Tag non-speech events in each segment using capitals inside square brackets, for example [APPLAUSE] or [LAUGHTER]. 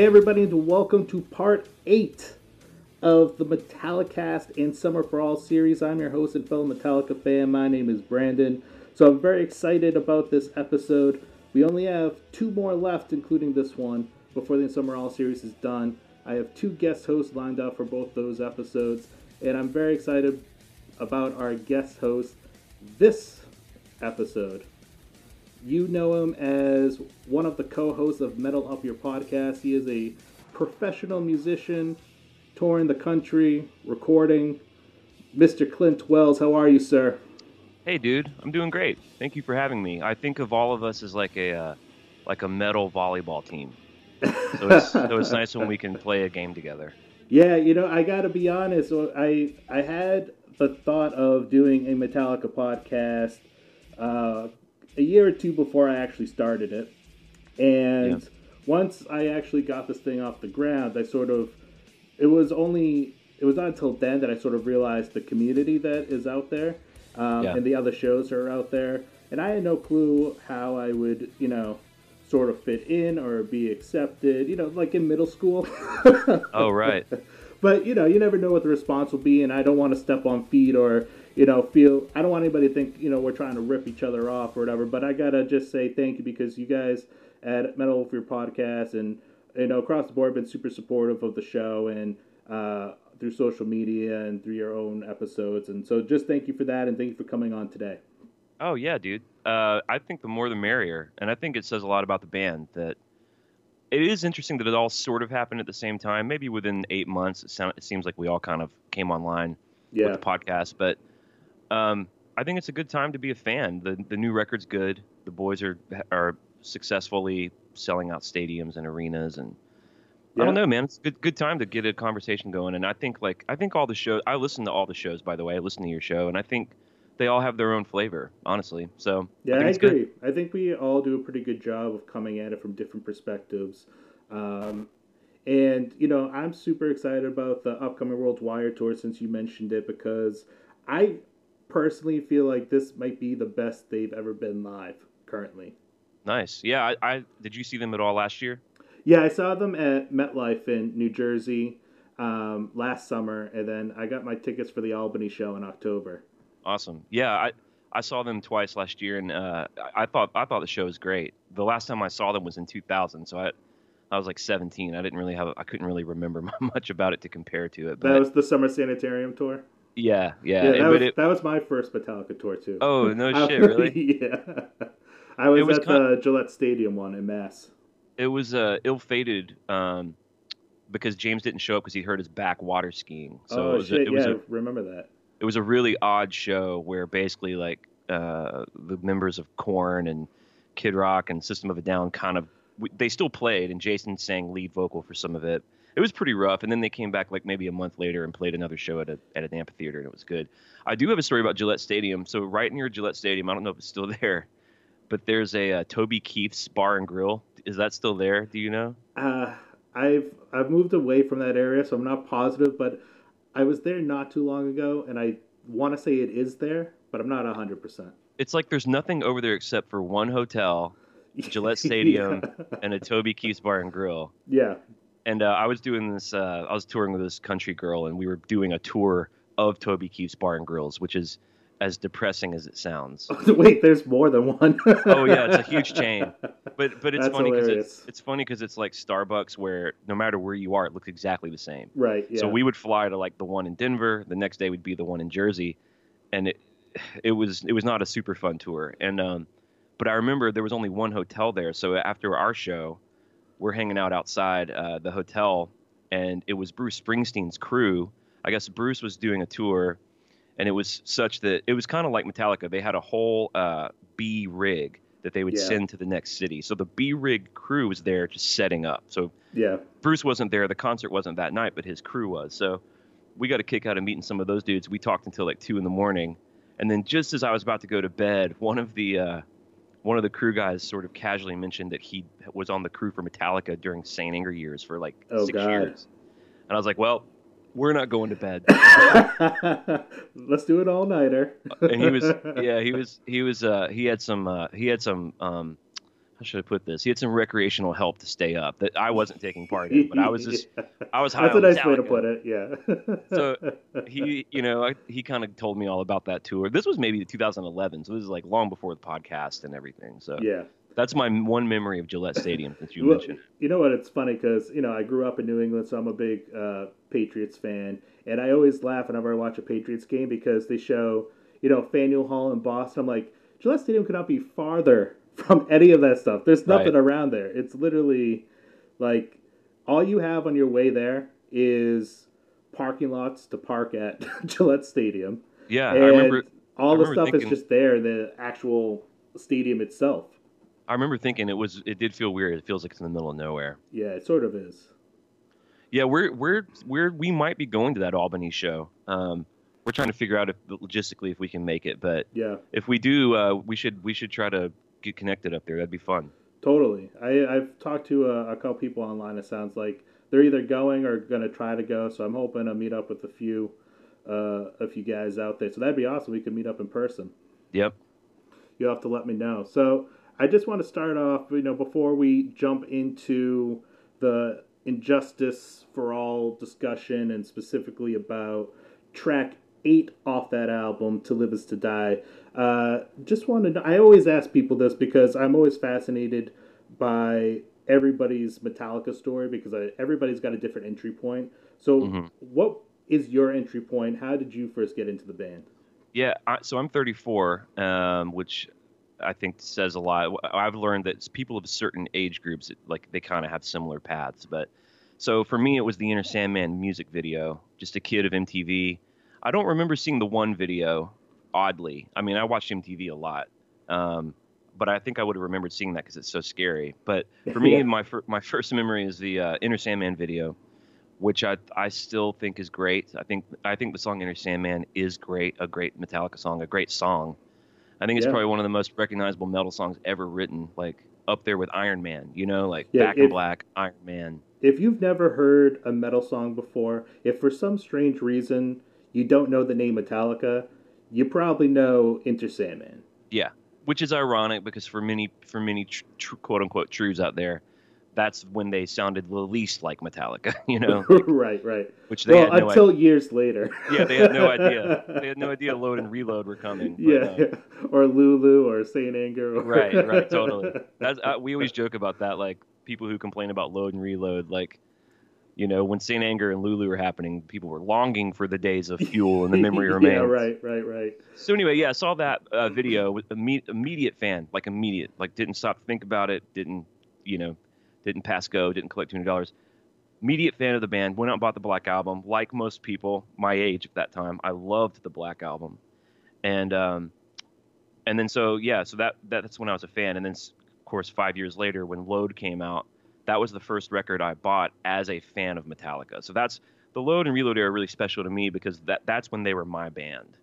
Hey, everybody, and welcome to part eight of the Metallicast and Summer for All series. I'm your host and fellow Metallica fan. My name is Brandon. So I'm very excited about this episode. We only have two more left, including this one, before the Summer All series is done. I have two guest hosts lined up for both those episodes, and I'm very excited about our guest host this episode. You know him as one of the co hosts of Metal Up Your podcast. He is a professional musician, touring the country, recording. Mr. Clint Wells, how are you, sir? Hey, dude, I'm doing great. Thank you for having me. I think of all of us as like a uh, like a metal volleyball team. So it's, [LAUGHS] so it's nice when we can play a game together. Yeah, you know, I got to be honest. I I had the thought of doing a Metallica podcast uh, a year or two before I actually started it, and yeah. once I actually got this thing off the ground, I sort of it was only it was not until then that I sort of realized the community that is out there um, yeah. and the other shows are out there. And I had no clue how I would, you know, sort of fit in or be accepted, you know, like in middle school. oh, right. [LAUGHS] but, you know, you never know what the response will be. And I don't want to step on feet or, you know, feel, I don't want anybody to think, you know, we're trying to rip each other off or whatever. But I got to just say thank you because you guys at Metal Up Your podcast and, you know, across the board been super supportive of the show. And, uh, through social media and through your own episodes. And so just thank you for that and thank you for coming on today. Oh, yeah, dude. Uh, I think the more the merrier. And I think it says a lot about the band that it is interesting that it all sort of happened at the same time. Maybe within eight months, it, sound, it seems like we all kind of came online yeah. with the podcast. But um, I think it's a good time to be a fan. The, the new record's good. The boys are, are successfully selling out stadiums and arenas and – yeah. I don't know, man. It's a good good time to get a conversation going, and I think like I think all the shows. I listen to all the shows, by the way. I listen to your show, and I think they all have their own flavor, honestly. So yeah, I, I agree. Good. I think we all do a pretty good job of coming at it from different perspectives. Um, and you know, I'm super excited about the upcoming WorldWired tour since you mentioned it because I personally feel like this might be the best they've ever been live currently. Nice. Yeah, I, I did you see them at all last year? Yeah, I saw them at MetLife in New Jersey um, last summer, and then I got my tickets for the Albany show in October. Awesome. Yeah, I I saw them twice last year, and uh, I thought I thought the show was great. The last time I saw them was in 2000, so I I was like 17. I didn't really have I couldn't really remember [LAUGHS] much about it to compare to it. But that was the Summer Sanitarium tour. Yeah, yeah. yeah that, was, it, that was my first Metallica tour too. Oh no [LAUGHS] shit, really? [LAUGHS] yeah. I was, was at the Gillette Stadium one in Mass it was uh, ill-fated um, because James didn't show up because he hurt his back water skiing. So oh it was shit! A, it was yeah, a, remember that. It was a really odd show where basically like uh, the members of Korn and Kid Rock and System of a Down kind of they still played, and Jason sang lead vocal for some of it. It was pretty rough, and then they came back like maybe a month later and played another show at a at an amphitheater, and it was good. I do have a story about Gillette Stadium. So right near Gillette Stadium, I don't know if it's still [LAUGHS] there, but there's a uh, Toby Keith's Bar and Grill is that still there? Do you know? Uh, I've I've moved away from that area, so I'm not positive. But I was there not too long ago, and I want to say it is there, but I'm not hundred percent. It's like there's nothing over there except for one hotel, [LAUGHS] Gillette Stadium, yeah. and a Toby Keith's Bar and Grill. Yeah. And uh, I was doing this. Uh, I was touring with this country girl, and we were doing a tour of Toby Keith's Bar and Grills, which is as depressing as it sounds. [LAUGHS] Wait, there's more than one. [LAUGHS] oh yeah, it's a huge chain. But but it's That's funny because it's it's funny because it's like Starbucks where no matter where you are, it looks exactly the same. Right. Yeah. So we would fly to like the one in Denver. The next day would be the one in Jersey, and it it was it was not a super fun tour. And um, but I remember there was only one hotel there. So after our show, we're hanging out outside uh, the hotel, and it was Bruce Springsteen's crew. I guess Bruce was doing a tour and it was such that it was kind of like Metallica. They had a whole uh, B rig that they would yeah. send to the next city. So the B rig crew was there just setting up. So yeah, Bruce wasn't there. The concert wasn't that night, but his crew was. So we got a kick out of meeting some of those dudes. We talked until like two in the morning, and then just as I was about to go to bed, one of the uh, one of the crew guys sort of casually mentioned that he was on the crew for Metallica during Saint Anger years for like oh, six God. years. And I was like, well, we're not going to bed. [LAUGHS] Let's do it all nighter. and he was, [LAUGHS] yeah, he was, he was, uh, he had some, uh, he had some, um, how should I put this? He had some recreational help to stay up that I wasn't taking part in, but I was just [LAUGHS] I was high. That's a nice way to put it. Yeah. [LAUGHS] So he, you know, I, he kind of told me all about that tour. This was maybe 2011, so this is like long before the podcast and everything. So yeah. that's my one memory of Gillette Stadium since you Well, mentioned. You know what? It's funny because you know I grew up in New England, so I'm a big uh, Patriots fan, and I always laugh whenever I watch a Patriots game because they show you know Faneuil Hall in Boston. I'm like, Gillette Stadium could not be farther from any of that stuff. There's nothing Right. around there. It's literally like all you have on your way there is parking lots to park at [LAUGHS] Gillette Stadium. Yeah, and I remember. all I the remember stuff thinking- is just there the actual stadium itself. I remember thinking it was. It did feel weird. It feels like it's in the middle of nowhere. Yeah, it sort of is. Yeah, we're we're we're we might be going to that Albany show. Um, we're trying to figure out if logistically if we can make it, but Yeah. if we do, uh, we should we should try to get connected up there. That'd be fun. Totally. I, I've talked to a, a couple people online. It sounds like they're either going or going to try to go. So I'm hoping to meet up with a few, uh, a few guys out there. So that'd be awesome. We could meet up in person. Yep. You'll have to let me know. So I just want to start off, you know, before we jump into the injustice for all discussion and specifically about track eight off that album, To Live Is to Die. Uh, just wanted to, I always ask people this because I'm always fascinated by everybody's Metallica story because I, everybody's got a different entry point. So, Mhm. what is your entry point? How did you first get into the band? Yeah. I, so I'm 34, um, which I think says a lot. I've learned that people of certain age groups, like they kind of have similar paths. But so for me, it was the Enter Sandman music video. Just a kid of MTV. I don't remember seeing the one video. Oddly, I mean, I watched MTV a lot, um, but I think I would have remembered seeing that because it's so scary. But for me, [LAUGHS] Yeah. my fir- my first memory is the uh, Enter Sandman video, which I I still think is great. I think I think the song Enter Sandman is great, a great Metallica song, a great song. I think it's Yeah. probably one of the most recognizable metal songs ever written, like up there with Iron Man. You know, like Yeah, Back in Black, Iron Man. if you've never heard a metal song before, if for some strange reason you don't know the name Metallica, you probably know Enter Sandman. Yeah, which is ironic because for many for many tr- tr- quote unquote trues out there, that's when they sounded the least like Metallica. [LAUGHS] You know, [LAUGHS] right, right. which they well, had no until idea. years later. Yeah, they had no [LAUGHS] idea. They had no idea Load and Reload were coming. but, yeah, uh, yeah. or Lulu or Saint Anger. Or... right, right, totally. That's uh, we always joke about that. Like people who complain about load and reload, like you know, when Saint Anger and Lulu were happening, people were longing for the days of fuel and the [LAUGHS] memory remains. yeah, right, right, right. So anyway, yeah, I saw that uh, video with imme- immediate fan, like immediate, like didn't stop to think about it, didn't, you know, didn't pass go, didn't collect two hundred dollars. Immediate fan of the band. Went out and bought the Black Album. Like most people my age at that time, I loved the Black Album, and um, and then so yeah, so that that's when I was a fan. And then of course five years later when Load came out, that was the first record I bought as a fan of Metallica. So that's the Load and Reload era really special to me because that that's when they were my band.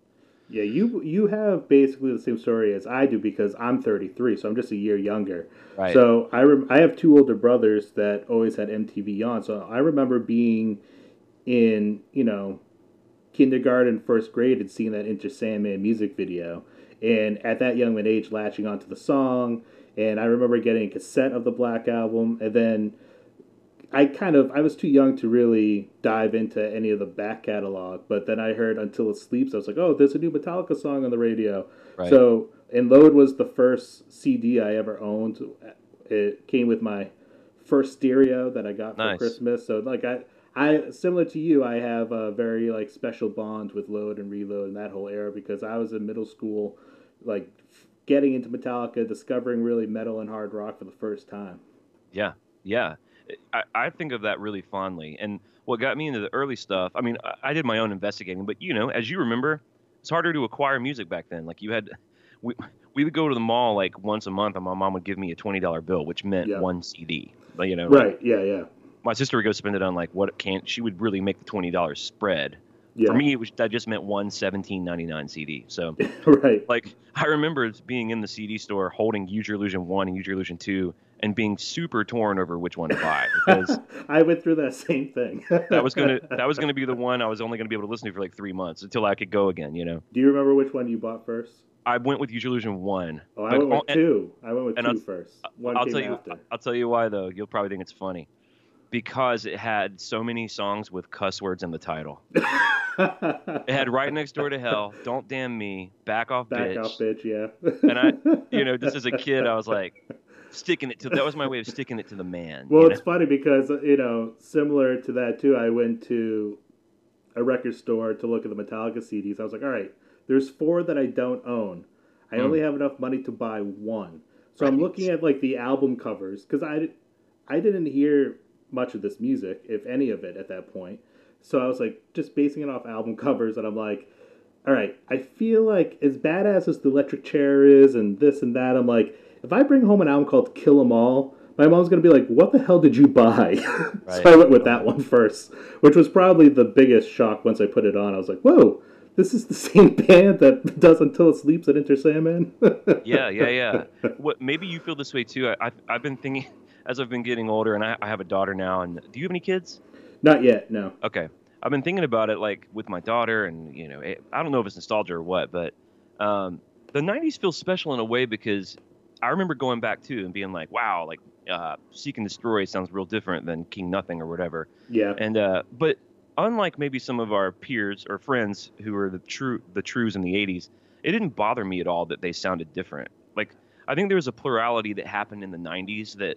Yeah, you you have basically the same story as I do because I'm 33, so I'm just a year younger. Right. So I rem- I have two older brothers that always had MTV on. So I remember being in you know kindergarten, first grade, and seeing that Enter Sandman music video, and at that young an age, latching onto the song. And I remember getting a cassette of the Black Album, and then I kind of I was too young to really dive into any of the back catalog. But then I heard Until It Sleeps. I was like, oh, there's a new Metallica song on the radio. Right. So and Load was the first CD I ever owned. It came with my first stereo that I got for Nice. Christmas. So like I, I similar to you, I have a very like special bond with Load and Reload and that whole era because I was in middle school, like getting into Metallica, discovering really metal and hard rock for the first time. Yeah, yeah. I, I think of that really fondly. And what got me into the early stuff, I mean, I, I did my own investigating, but you know, as you remember, it's harder to acquire music back then. Like you had, we, we would go to the mall like once a month and my mom would give me a $20 bill, which meant Yeah. one CD. You know, Right? Yeah, yeah, my sister would go spend it on like what can't, she would really make the $20 spread. Yeah. For me, it was, that just meant one 17.99 CD. So [LAUGHS] right. like I remember being in the CD store holding Use Your Illusion 1 and Use Your Illusion 2 and being super torn over which one to buy because [LAUGHS] I went through that same thing. [LAUGHS] that was gonna that was gonna be the one I was only gonna be able to listen to for like three months until I could go again. You know. Do you remember which one you bought first? I went with Use Your Illusion one. Oh, I went with and- two. I went with two I'll- first. One I'll tell you. after. I'll tell you why though. You'll probably think it's funny, because it had so many songs with cuss words in the title. It had right next door to hell, don't damn me, back off, Back bitch. Back off, bitch. Yeah. And I, you know, just as a kid, I was [LAUGHS] like, sticking it to. That was my way of sticking it to the man. Well, it's know? funny because you know, similar to that too. I went to a record store to look at the Metallica CDs. I was like, all right, there's four that I don't own. I Hmm. only have enough money to buy one. So I'm looking at like the album covers because I, I didn't hear much of this music, if any of it, at that point. So I was like, just basing it off album [LAUGHS] covers, and I'm like, all right, I feel like as badass as the electric chair is, and this and that, I'm like, if I bring home an album called Kill 'Em All, my mom's gonna be like, "What the hell did you buy?" Right. [LAUGHS] so I went with that one first, which was probably the biggest shock once I put it on. I was like, "Whoa, this is the [LAUGHS] same band that does Until It Sleeps at Enter Sandman." yeah, yeah, yeah. What? Maybe you feel this way too. I, I've, I've been thinking as I've been getting older, and I, I have a daughter now. And do you have any kids? Not yet, no. Okay. I've been thinking about it like with my daughter, and you know, it, I don't know if it's nostalgia or what, but um, the '90s feels special in a way because I remember going back too and being like, "Wow, like uh, Seek and Destroy sounds real different than King Nothing or whatever." Yeah, And uh, but unlike maybe some of our peers or friends who were the true the trues in the '80s, it didn't bother me at all that they sounded different. Like I think there was a plurality that happened in the '90s that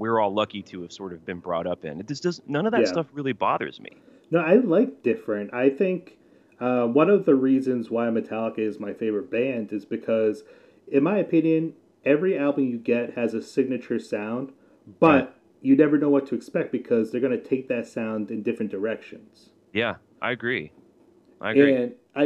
we're all lucky to have sort of been brought up in. It just does none of that Yeah. stuff really bothers me. no, I like different. I think uh, one of the reasons why Metallica is my favorite band is because, in my opinion, every album you get has a signature sound, but Right. you never know what to expect because they're going to take that sound in different directions. Yeah, I agree. I agree. And I,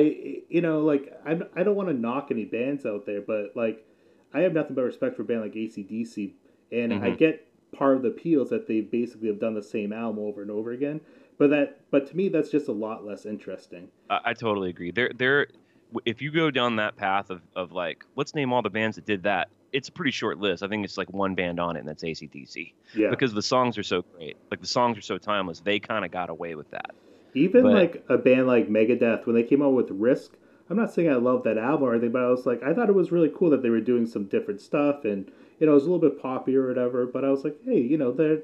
you know, like I, I don't want to knock any bands out there, but like I have nothing but respect for a band like ACDC, and I Mhm. get part of the appeal is that they basically have done the same album over and over again. But that, but to me, that's just a lot less interesting. I, I totally agree. There, there. If you go down that path of, of like, let's name all the bands that did that. It's a pretty short list. I think it's like one band on it, and that's ACDC. Yeah, Because the songs are so great. Like the songs are so timeless. They kind of got away with that. even but- like a band like Megadeth when they came out with Risk. I'm not saying I love that album or anything, but I was like, I thought it was really cool that they were doing some different stuff, and you know, it was a little bit poppy or whatever. But I was like, hey, you know, they're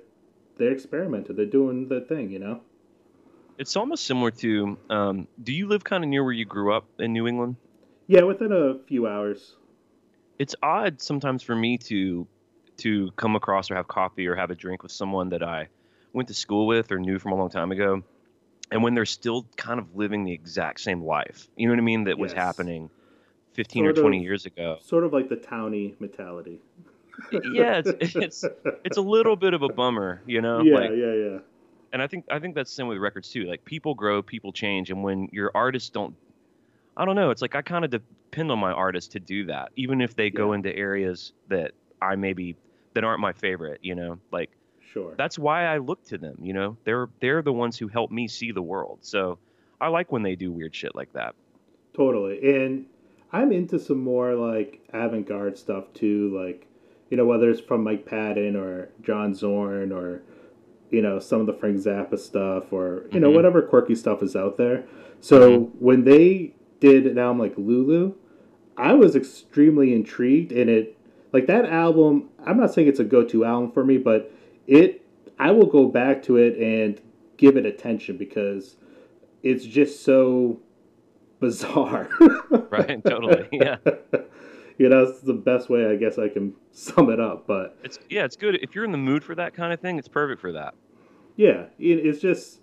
they're experimenting, they're doing the thing, you know. It's almost similar to. Um, do you live kind of near where you grew up in New England? Yeah, within a few hours. It's odd sometimes for me to to come across or have coffee or have a drink with someone that I went to school with or knew from a long time ago, and when they're still kind of living the exact same life. You know what I mean? That was happening 15 Sort or 20 of. years ago. Sort of like the towny mentality. Yeah, it's [LAUGHS] it's it's a little bit of a bummer, you know. yeah, like, yeah, yeah. and I think I think that's the same with records too. Like people grow, people change, and when your artists don't, I don't know. It's like I kind of depend on my artists to do that, even if they go into areas that I maybe that aren't my favorite. You know, like Sure. that's why I look to them. You know, they're they're the ones who help me see the world. So I like when they do weird shit like that. Totally. And I'm into some more like avant garde stuff too, like you know, whether it's from Mike Patton or John Zorn or you know, some of the Frank Zappa stuff or you know, Mhm. whatever quirky stuff is out there. So when they did an album like Lulu, I was extremely intrigued and it like that album, I'm not saying it's a go-to album for me, but it I will go back to it and give it attention because it's just so [LAUGHS] bizarre. Right? totally. Yeah. [LAUGHS] you know, it's the best way I guess I can [LAUGHS] sum it up. But It's yeah. It's good if you're in the mood for that kind of thing. It's perfect for that. yeah, it, it's just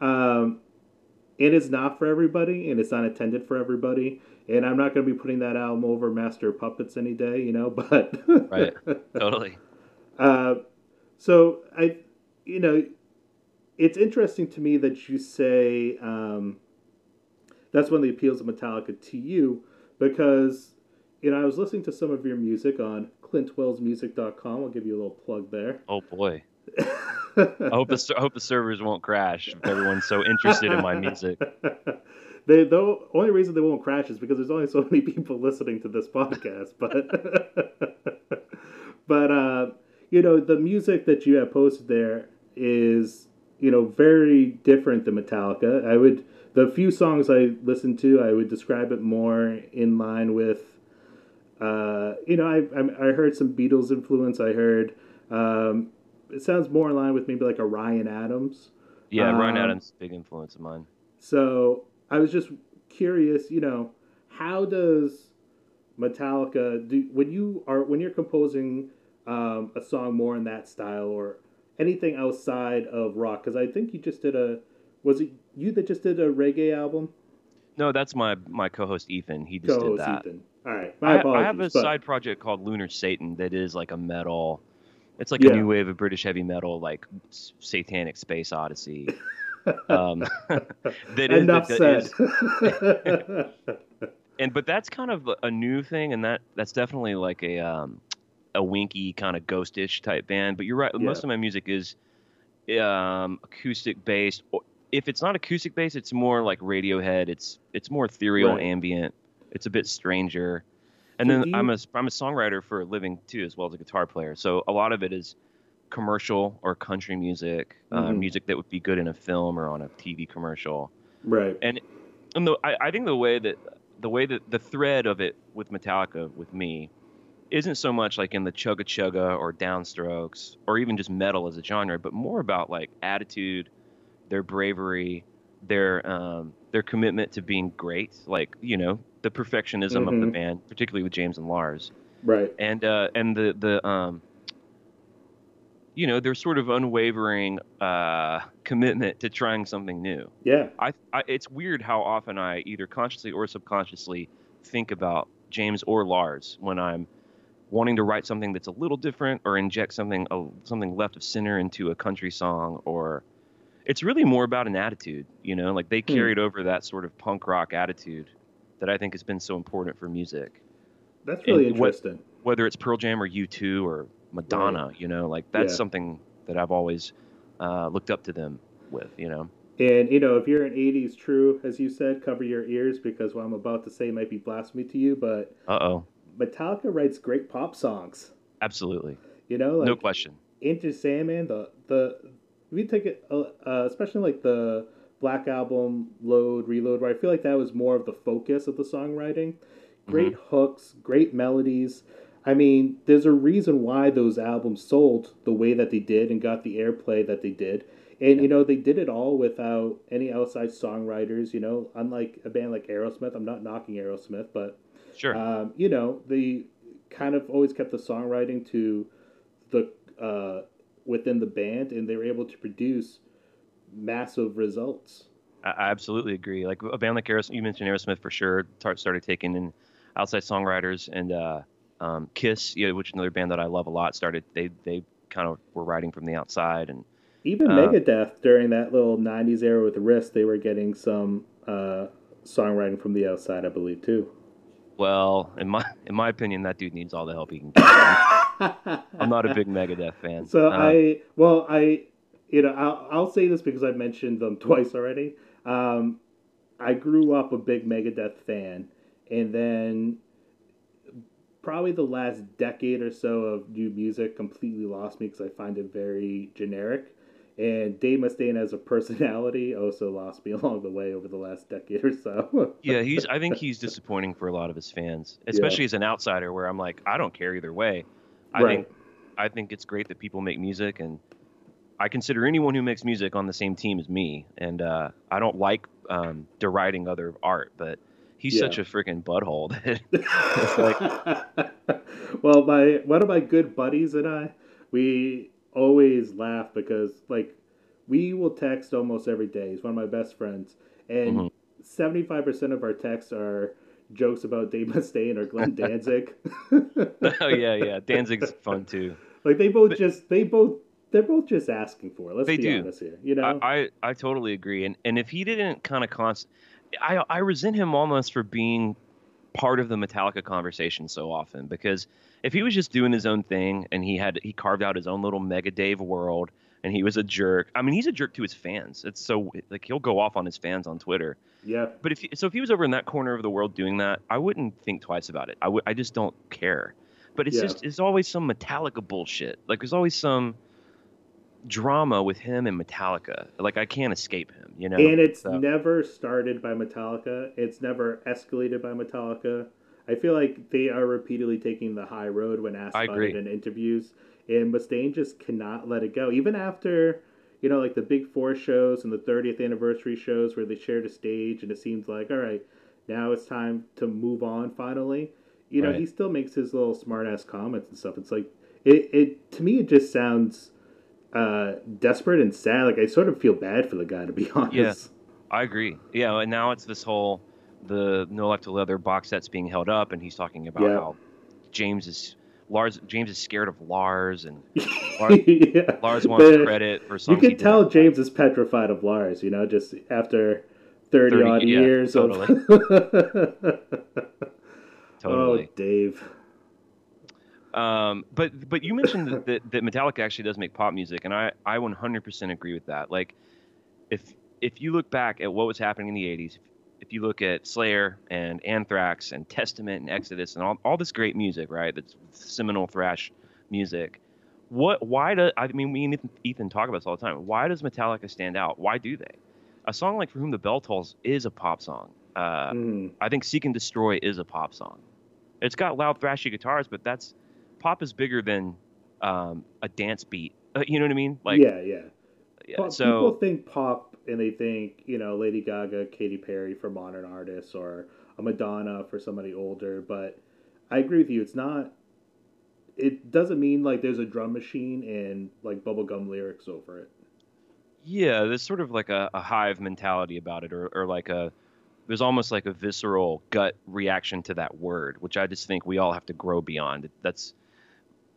um, it is not for everybody, and it's not intended for everybody. And I'm not going to be putting that album over Master Puppets any day, you know. [LAUGHS] But Right. Totally. [LAUGHS] Uh, so I, you know, it's interesting to me that you say um, that's one of the appeals of Metallica to you because you know I was listening to some of your music on ClintWellsMusic.com. I'll give you a little plug there. Oh boy. [LAUGHS] I hope the I hope the servers won't crash if everyone's so interested in my music. [LAUGHS] they the only reason they won't crash is because there's only so many people listening to this podcast. But [LAUGHS] but uh, you know the music that you have posted there is you know very different than Metallica. I would the few songs I listened to, I would describe it more in line with uh, you know, I, I I heard some Beatles influence. I heard um, it sounds more in line with maybe like a Ryan Adams. Yeah, Ryan Um, Adams, big influence of mine. So I was just curious, you know, how does Metallica do when you are when you're composing um, a song more in that style or anything outside of rock? Because I think you just did a was it you that just did a reggae album? No, that's my my co-host Ethan. He just did Co-host that. Ethan. All right, my I, I have a but- side project called Lunar Satan that is like a metal. It's like Yeah. a new wave of British heavy metal, like satanic space odyssey. [LAUGHS] um, [LAUGHS] that is, Enough that said. is- [LAUGHS] and but that's kind of a new thing, and that that's definitely like a um, a winky kind of ghostish type band. But you're right, most of my music is um, acoustic based. If it's not acoustic based, it's more like Radiohead. It's it's more ethereal, Right. ambient. It's a bit stranger. And then you- I'm a I'm a songwriter for a living too, as well as a guitar player. So a lot of it is commercial or country music, uh, Mhm. music that would be good in a film or on a TV commercial. right. And the, I, I think the way that the way that the thread of it with Metallica with me isn't so much like in the chugga chugga or downstrokes or even just metal as a genre, but more about like attitude, their bravery, their um, their commitment to being great, like you know the perfectionism of the Mhm. band, particularly with James and Lars, Right. and uh, and the the um, you know their sort of unwavering uh, commitment to trying something new. Yeah. I, I it's weird how often I either consciously or subconsciously think about James or Lars when I'm wanting to write something that's a little different or inject something a, something left of center into a country song or it's really more about an attitude, you know, like they Hmm. carried over that sort of punk rock attitude that I think has been so important for music. That's really And what- interesting. Whether it's Pearl Jam or U2 or Madonna, you know, like that's Yeah. something that I've always uh, looked up to them with, you know. And you know, if you're an '80s true, as you said, cover your ears because what I'm about to say might be blasphemy to you. But Uh-oh. Metallica writes great pop songs. Absolutely. You know, like no question. Enter Sandman, the the if you take it, uh, uh, especially like the Black Album, Load, Reload, where I feel like that was more of the focus of the songwriting. Great hooks, great melodies. I mean, there's a reason why those albums sold the way that they did and got the airplay that they did. And you know, they did it all without any outside songwriters. You know, unlike a band like Aerosmith. I'm not knocking Aerosmith, but Sure. um, you know, they kind of always kept the songwriting to the uh, within the band, and they were able to produce massive results. I, absolutely agree. Like a band like Aerosmith, you mentioned Aerosmith for sure. tar- Started taking in outside songwriters and uh, um, Kiss, yeah, which is another band that I love a lot. Started they they kind of were writing from the outside and Even Uh, Megadeth during that little '90s era with Risk, they were getting some uh, songwriting from the outside, I believe, too. well, in my in my opinion, that dude needs all the help he can get. [LAUGHS] I'm, not a big Megadeth fan. So Uh, I, well, I, you know, I'll, I'll say this because I've mentioned them [LAUGHS] twice already. Um, I grew up a big Megadeth fan, and then probably the last decade or so of new music completely lost me because I find it very generic. And Dave Mustaine as a personality [LAUGHS] also lost me [LAUGHS] along the way over the last decade or so. yeah, he's. I think he's disappointing for a lot of his fans, especially as an outsider. Where I'm like, I don't care either way. I Right. think I think it's great that people make music, and I consider anyone who makes music on the same team as me. And uh, I don't like um, deriding other art, but he's Yeah. such a freaking butthole [LAUGHS] that [LAUGHS] well, my one of my good buddies and I, we always laugh because like we will text almost every day. He's one of my best friends, and Mhm. 75 percent of our texts are jokes about Dave Mustaine or Glenn [LAUGHS] Danzig. [LAUGHS] oh yeah, yeah. Danzig's [LAUGHS] fun too. like they both just they both they're both just asking for it. Let's They be do. honest here. You know, I, I I totally agree. And and if he didn't kind of const, I I resent him almost for being part of the Metallica conversation so often because if he was just doing his own thing and he had he carved out his own little Mega Dave world and he was a jerk. I mean, he's a jerk to his fans. It's so like he'll go off on his fans on Twitter. yeah, But if so, if he was over in that corner of the world doing that, I wouldn't think twice about it. I would. I just don't care. But it's Yeah. just it's always some Metallica bullshit. Like there's always some drama with him and Metallica. Like I can't escape him. You know. and it's So- never started by Metallica. It's never escalated by Metallica. I feel like they are repeatedly taking the high road when asked about it in interviews, and Mustaine just cannot let it go. Even after, you know, like the Big Four shows and the 30th anniversary shows where they shared a stage, and it seems like, all right, now it's time to move on finally. You know, Right. he still makes his little smart ass comments and stuff. It's like, it, it to me, it just sounds uh, desperate and sad. Like, I sort of feel bad for the guy, to be [LAUGHS] honest. Yeah. I agree. Yeah, and now it's this whole the No Life 'til Leather box set's being held up, and he's talking about Yeah. how James is Lars. James is scared of Lars, and [LAUGHS] Lars, yeah. Lars wants The- credit for something. You can tell James is petrified of Lars, you know, just after 30, 30 odd yeah, years totally. of. [LAUGHS] Totally. Oh, Dave. Um, but but you mentioned that, that, that Metallica actually does make pop music, and I, I 100% agree with that. Like, if if you look back at what was happening in the 80s, if you look at Slayer and Anthrax and Testament and Exodus and all, all this great music, right? That's seminal thrash music. What? Why do I mean? Me and Ethan, Ethan talk about this all the time. Why does Metallica stand out? Why do they? A song like "For Whom the Bell Tolls" is a pop song. Uh, Mhm. I think "Seek and Destroy" is a pop song. It's got loud, thrashy guitars, but that's pop is bigger than um, a dance beat. Uh, you know what I mean? Like, yeah, yeah. yeah, Pop- so People think pop and they think, you know, Lady Gaga, Katy Perry for modern artists or a Madonna for somebody older, but I agree with you. It's not. It doesn't mean like there's a drum machine and like bubblegum lyrics over it. yeah, there's sort of like a, a hive mentality about it, or, or like a there's almost like a visceral gut reaction to that word, which I just think we all have to grow beyond. That's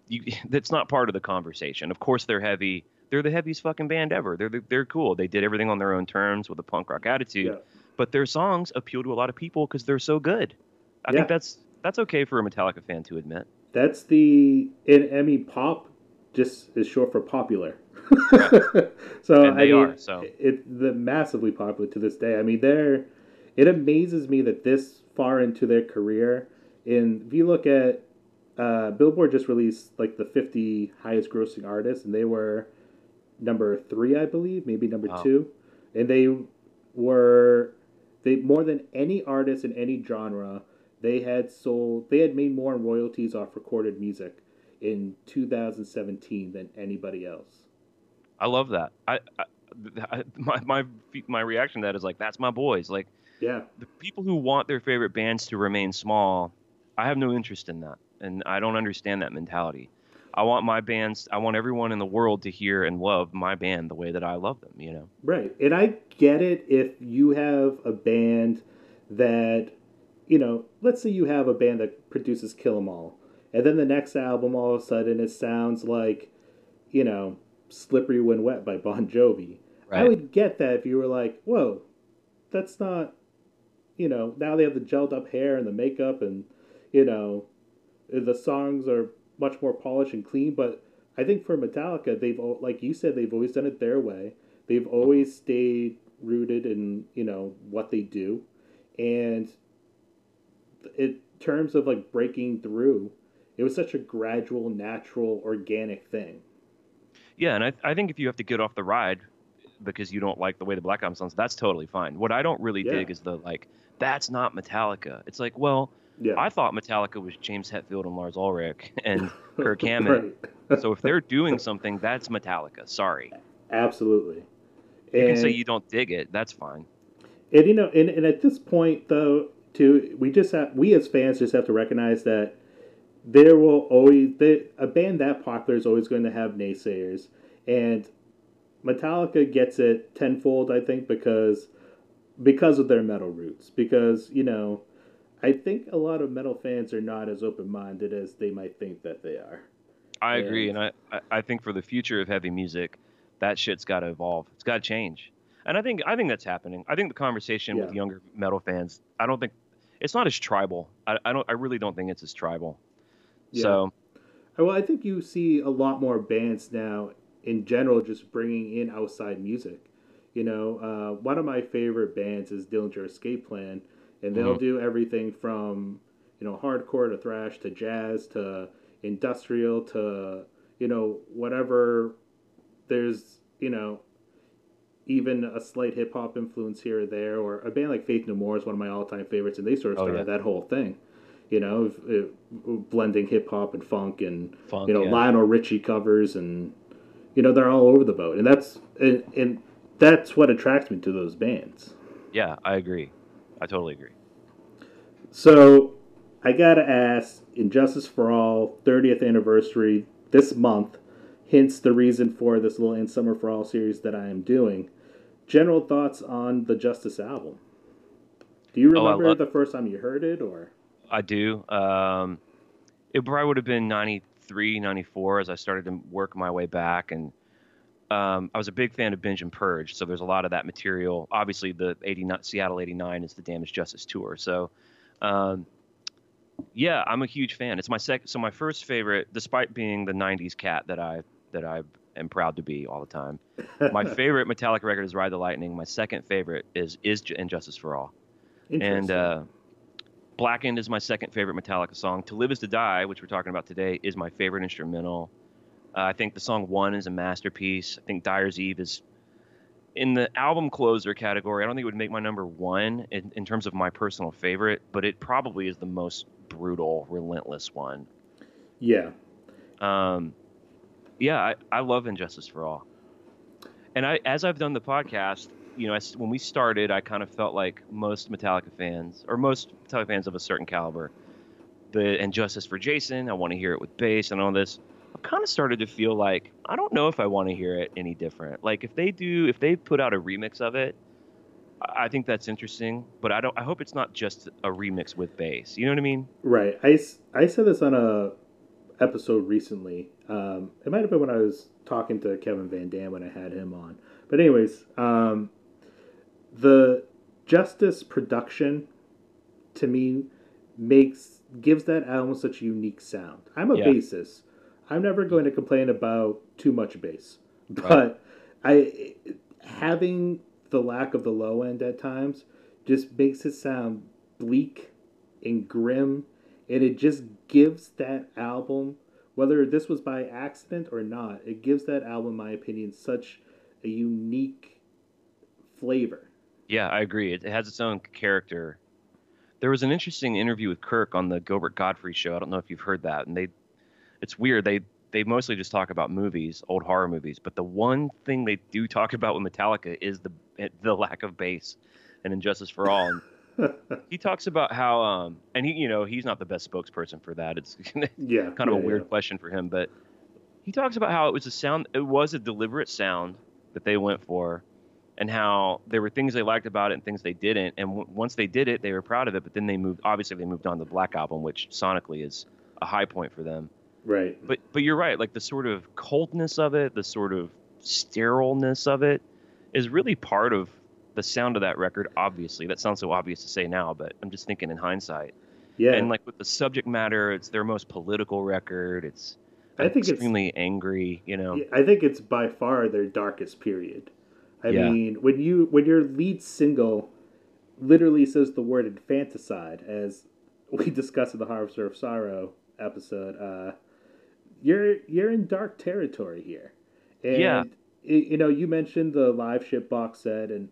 you, [LAUGHS] that's not part of the conversation. Of course, they're heavy. They're the heaviest fucking band ever. They're they're cool. They did everything on their own terms with a punk rock attitude. Yeah. But their songs appeal to a lot of people because they're so good. I Yeah. think that's that's okay for a Metallica fan to admit. That's the and Emmy pop just is short for popular. [LAUGHS] so And I they mean, are, so. it the massively popular to this day. I mean, they're it amazes me that this far into their career, and if you look at uh, Billboard just released like the 50 highest grossing artists, and they were number three, I believe, maybe number Wow. two, and they were they more than any artist in any genre. They had sold, they had made more royalties off recorded music in 2017 than anybody else. I love that. I, I, I my my my reaction to that is like that's my boys. Like Yeah, the people who want their favorite bands to remain small, I have no interest in that, and I don't understand that mentality. I want my bands. I want everyone in the world to hear and love my band the way that I love them. You know. Right. And I get it if you have a band that, you know, let's say you have a band that produces Kill 'Em All, and then the next album all of a sudden it sounds like, you know, Slippery When Wet by Bon Jovi. I would get that if you were like, whoa, that's not, you know, now they have the gelled up hair and the makeup and, you know, the songs are much more polished and clean. But I think for Metallica, they've, like you said, they've always done it their way. They've always stayed rooted in, you know, what they do. And in terms of like breaking through, it was such a gradual, natural, organic thing. Yeah, and I, I think if you have to get off the ride because you don't like the way the Black Album sounds, that's totally fine. What I don't really Yeah. dig is the like, that's not Metallica. It's like, well, Yeah. I thought Metallica was James Hetfield and Lars Ulrich [LAUGHS] and [LAUGHS] Kirk Hammett. Right. [LAUGHS] so if they're doing something, that's Metallica. Sorry. Absolutely. You can say you don't dig it. That's fine. And you know, and, and at this point though, too, we just have we as fans just have to recognize that there will always they, a band that popular is always going to have naysayers, and Metallica gets it tenfold, I think, because because of their metal roots. Because you know, I think a lot of metal fans are not as open minded as they might think that they are. I agree, And- and I, I think for the future of heavy music, that shit's got to evolve. It's got to change, and I think I think that's happening. I think the conversation with younger metal fans, I don't think it's not as tribal. I, I don't. I really don't think it's as tribal. Yeah. So Well, I think you see a lot more bands now in general just bringing in outside music. You know, uh, one of my favorite bands is Dillinger Escape Plan, and they'll Mhm. do everything from you know hardcore to thrash to jazz to industrial to you know whatever. There's you know even a slight hip hop influence here or there, or a band like Faith No More is one of my all time favorites, and they sort of Oh, started yeah. that whole thing. You know, if, if, blending hip hop and funk and Funk, you know yeah. Lionel Richie covers and you know they're all over the boat, and that's and, and that's what attracts me to those bands. Yeah, I agree. I totally agree. So I gotta ask, And Justice for All 30th anniversary this month, hence the reason for this little And Summer for All series that I am doing. General thoughts on the Justice album? Do you Oh, remember love- the first time you heard it, or I do. Um, it probably would have been 93, 94 as I started to work my way back. And um, I was a big fan of Binge and Purge. So there's a lot of that material. Obviously, the 89, Seattle 89 is the Damaged Justice tour. So, um, yeah, I'm a huge fan. It's my second. So my first favorite, despite being the 90s cat that I that I am proud to be all the time, [LAUGHS] my favorite Metallica record is Ride the Lightning. My second favorite is is J- And Justice for All and uh, Blackened is my second favorite Metallica song. To Live Is to Die, which we're talking about today, is my favorite instrumental. Uh, I think the song One is a masterpiece. I think Dyers Eve is in the album closer category. I don't think it would make my number one in, in terms of my personal favorite, but it probably is the most brutal, relentless one. yeah, Um, yeah, I, I love And Justice for All. And I, as I've done the podcast, you know, when we started, I kind of felt like most Metallica fans, or most Metallica fans of a certain caliber, the And Justice for Jason, I want to hear it with bass and all this. I've kind of started to feel like I don't know if I want to hear it any different. Like if they do, if they put out a remix of it, I I think that's interesting. But I don't. I hope it's not just a remix with bass. You know what I mean? right. I, I said this on a episode recently. Um, it might have been when I was talking to Kevin Van Dam when I had him on. But anyways, um, the Justice production to me makes gives that album such a unique sound. I'm a Yeah. bassist. I'm never going to complain about too much bass, but Right. I having the lack of the low end at times just makes it sound bleak and grim, and it just gives that album, whether this was by accident or not, it gives that album, in my opinion, such a unique flavor. Yeah, I agree. It, it has its own character. There was an interesting interview with Kirk on the Gilbert Gottfried show. I don't know if you've heard that, and they, it's weird. They they mostly just talk about movies, old horror movies, but the one thing they do talk [LAUGHS] about with Metallica is the the lack of bass and Injustice for All. [LAUGHS] He talks about how, um, and he, you know, he's not the best spokesperson for that. It's [LAUGHS] yeah, kind of yeah, a weird yeah. question for him, but he talks about how it was a sound, it was a deliberate sound that they went for, and how there were things they liked about it and things they didn't. And w- once they did it, they were proud of it. But then they moved, obviously, they moved on to the Black Album, which sonically is a high point for them. Right. But but you're right, like the sort of coldness of it, the sort of sterileness of it, is really part of the sound of that record. Obviously, that sounds so obvious to say now, but I'm just thinking in hindsight Yeah. and like with the subject matter, it's their most political record. It's I think it's- extremely angry. You know, I think it's by far their darkest period. I Yeah. mean, when you when your lead single literally says the word infanticide, as we [LAUGHS] discussed in the Harvester of Sorrow episode, uh, you're you're in dark territory here. And Yeah. you know, you mentioned the Live Shit box set, and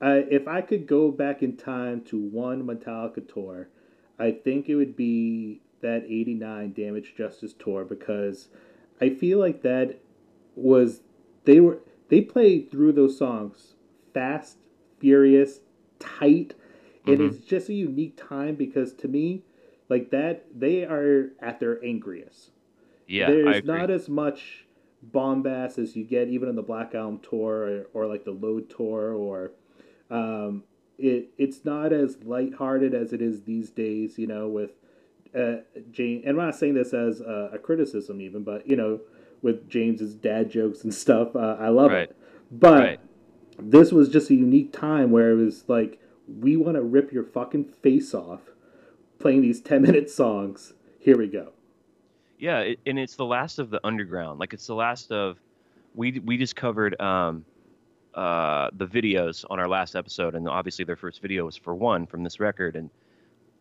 I, if I could go back in time to one Metallica tour, I think it would be that '89 Damaged Justice tour because I feel like that was they were they played through those songs fast, furious, tight, and Mhm. it's just a unique time because to me, like that, they are at their angriest. Yeah, There's not as much bombast as you get even on the Black Album tour or, or like the Load tour or um, it it's not as lighthearted as it is these days, you know, with uh, James. And I'm not saying this as a, a criticism, even, but you know, with James's dad jokes and stuff, uh, I love Right. it. But Right. this was just a unique time where it was like, we want to rip your fucking face off, playing these ten minute songs. Here we go. Yeah, it, and it's the last of the underground. Like it's the last of we we just covered um uh the videos on our last episode and obviously their first video was for one from this record and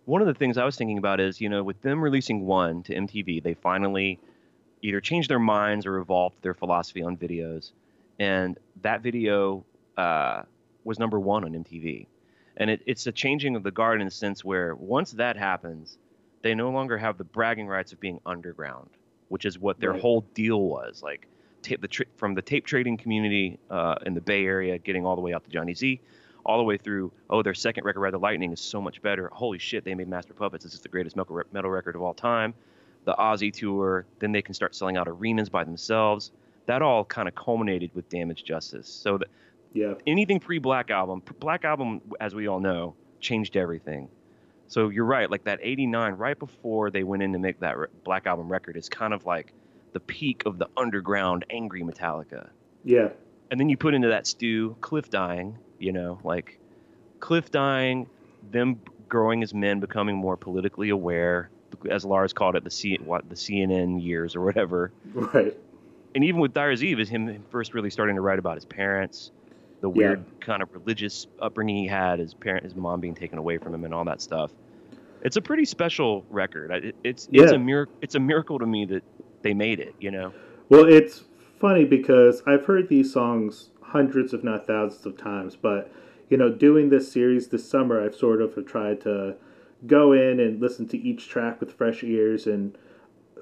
one of the things I was thinking about is, you know, with them releasing one to MTV, they finally either changed their minds or evolved their philosophy on videos. And that video uh, was number one on MTV. And it, it's a changing of the guard in a sense where once that happens, they no longer have the bragging rights of being underground, which is what their Right. whole deal was. Like tape the tra- from the tape trading community uh, in the Bay Area, getting all the way out to Johnny Z, all the way through. Oh, their second record, Ride the Lightning, is so much better. Holy shit, they made Master Puppets. This is the greatest metal re- metal record of all time. The Ozzy tour, then they can start selling out arenas by themselves. That all kind of culminated with Damaged Justice. So that Yeah. anything pre Black Album, Black Album, as we all know, changed everything. So you're right, like that 89, right before they went in to make that Black Album record, is kind of like the peak of the underground angry Metallica. Yeah. And then you put into that stew Cliff dying, you know, like Cliff dying, them growing as men, becoming more politically aware, as Lars called it, the C, what the CNN years or whatever [LAUGHS] Right. and even with Dyers Eve, is him first really starting to write about his parents, the Yeah. weird kind of religious upbringing he had, his parent, his mom being taken away from him, and all that stuff. It's a pretty special record. It, it's it's a miracle. It's a miracle to me that they made it. You know. Well, it's funny because I've heard these songs hundreds, if not thousands, of times. But you know, doing this series this summer, I've sort of tried to go in and listen to each track with fresh ears. And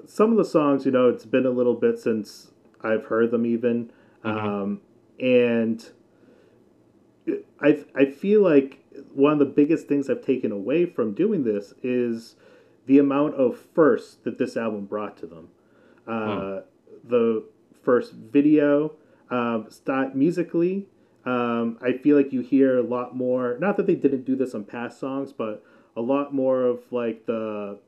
some of the songs, you know, it's been a little bit since I've heard them, even. Mhm. Um, and I I feel like one of the biggest things I've taken away from doing this is the amount of firsts that this album brought to them. Uh, The first video, um, start musically, um, I feel like you hear a lot more. Not that they didn't do this on past songs, but a lot more of like the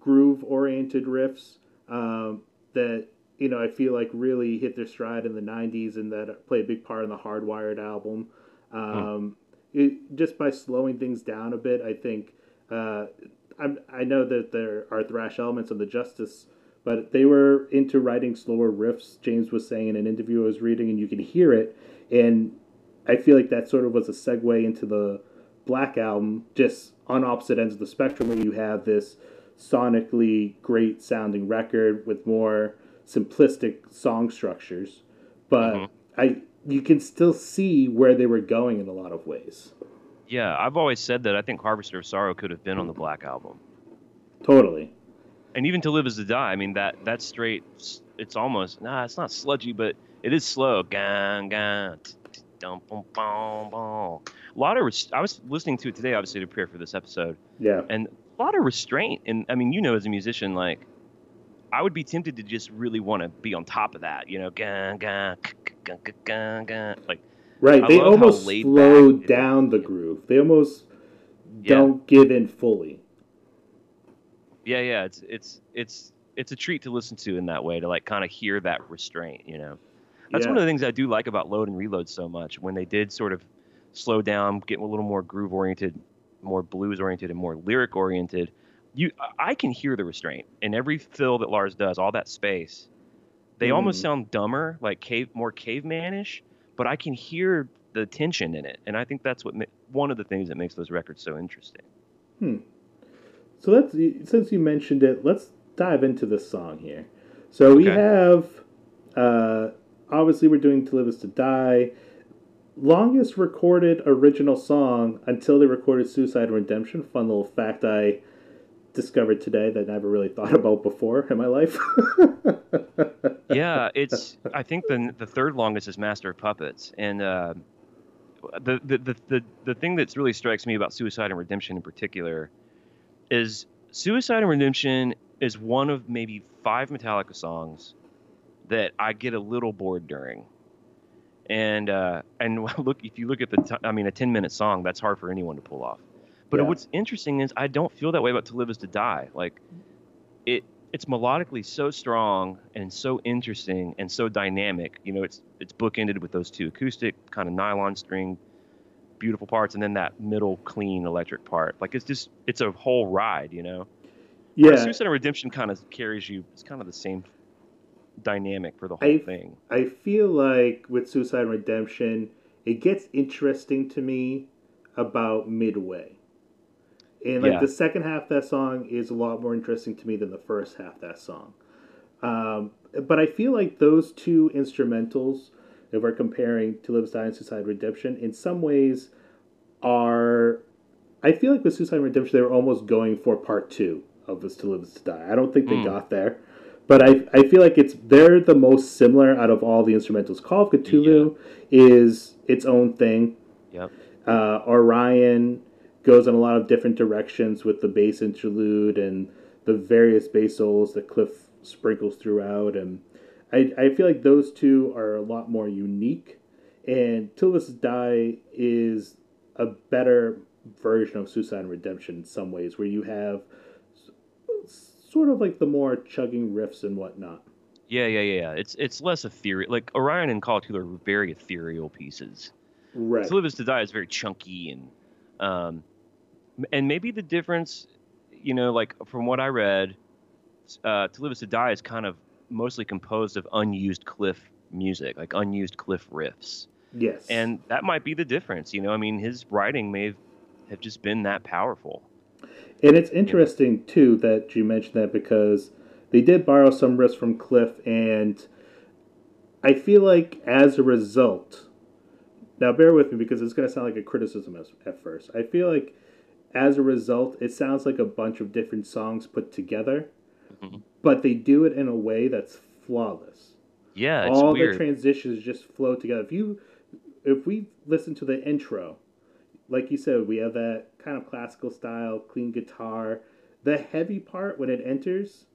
groove-oriented riffs um, that you know I feel like really hit their stride in the '90s and that play a big part in the Hardwired album. Um, it, just by slowing things down a bit, I think uh, I'm, I know that there are thrash elements of the Justice, but they were into writing slower riffs. James was saying in an interview I was reading, and you can hear it. And I feel like that sort of was a segue into the Black Album, just on opposite ends of the spectrum, where you have this sonically great sounding record with more simplistic song structures, but Mhm. I you can still see where they were going in a lot of ways. Yeah, I've always said that I think Harvester of Sorrow could have been on the Black Album, Totally. and even To Live Is to Die. I mean that that's straight. It's almost nah, it's not sludgy, but it is slow. Gang, gang. A lot of res- I was listening to it today, obviously to prepare for this episode, Yeah. and a lot of restraint. And I mean, you know, as a musician, like I would be tempted to just really want to be on top of that, you know, gang, gang, gang, gang, gang. like Right. I they almost slow down the groove. They almost Yeah. don't give in fully. yeah, yeah, it's it's it's it's a treat to listen to in that way to like kind of hear that restraint, you know. That's yeah. one of the things I do like about Load and Reload so much. When they did sort of slow down, get a little more groove oriented, more blues oriented, and more lyric oriented, you I can hear the restraint in every fill that Lars does. All that space, they almost Mhm. sound dumber, like cave, more cavemanish, but I can hear the tension in it, and I think that's what ma- one of the things that makes those records so interesting. So let's since you mentioned it, let's dive into this song here. So we have uh, obviously we're doing "To Live Is to Die," longest recorded original song until they recorded "Suicide and Redemption." Fun little fact I discovered today that I never really thought [LAUGHS] about before in my life. [LAUGHS] yeah, it's. I think the the third longest is Master of Puppets, and uh, the, the the the the thing that really strikes me about Suicide and Redemption in particular is Suicide and Redemption is one of maybe five Metallica songs that I get a little bored during. And uh, and [LAUGHS] look, if you look at the, t- I mean, a ten minute song, that's hard for anyone to pull off. But Yeah. what's interesting is I don't feel that way about To Live Is to Die. Like, it it's melodically so strong and so interesting and so dynamic. You know, it's it's bookended with those two acoustic kind of nylon string, beautiful parts, and then that middle clean electric part. Like it's just it's a whole ride. You know, yeah, Suicide and Redemption kind of carries you. It's kind of the same dynamic for the whole I- thing. I feel like with Suicide and Redemption, it gets interesting to me about midway. And like Yeah. the second half of that song is a lot more interesting to me than the first half of that song. Um, but I feel like those two instrumentals, if we're comparing To Live, Die, and Suicide Redemption, in some ways are. I feel like with Suicide Redemption, they were almost going for part two of Is to Live Is to Die. I don't think they mm. got there, but I I feel like it's they're the most similar out of all the instrumentals. Call of Cthulhu yeah. is its own thing. Yep. Uh, Orion goes in a lot of different directions with the bass interlude and the various bass solos that Cliff sprinkles throughout, and I I feel like those two are a lot more unique. And Till This Die is a better version of Suicide and Redemption in some ways, where you have sort of like the more chugging riffs and whatnot. Yeah, yeah, yeah. It's it's less ethereal. Like Orion and Call of Cthulhu are very ethereal pieces. Right. To Live Is to Die is very chunky and um, and maybe the difference, you know, like from what I read, uh, To Live Is to Die is kind of mostly composed of unused Cliff music, like unused Cliff riffs. Yes. And that might be the difference. You know, I mean, his writing may have, have just been that powerful. And it's interesting, too, that you mentioned that because they did borrow some riffs from Cliff, and I feel like as a result, now bear with me because it's going to sound like a criticism at first. I feel like as a result, it sounds like a bunch of different songs put together, mm-hmm. but they do it in a way that's flawless. Yeah, all weird. the transitions just flow together. If you if we listen to the intro, like you said, we have that kind of classical style, clean guitar. The heavy part when it enters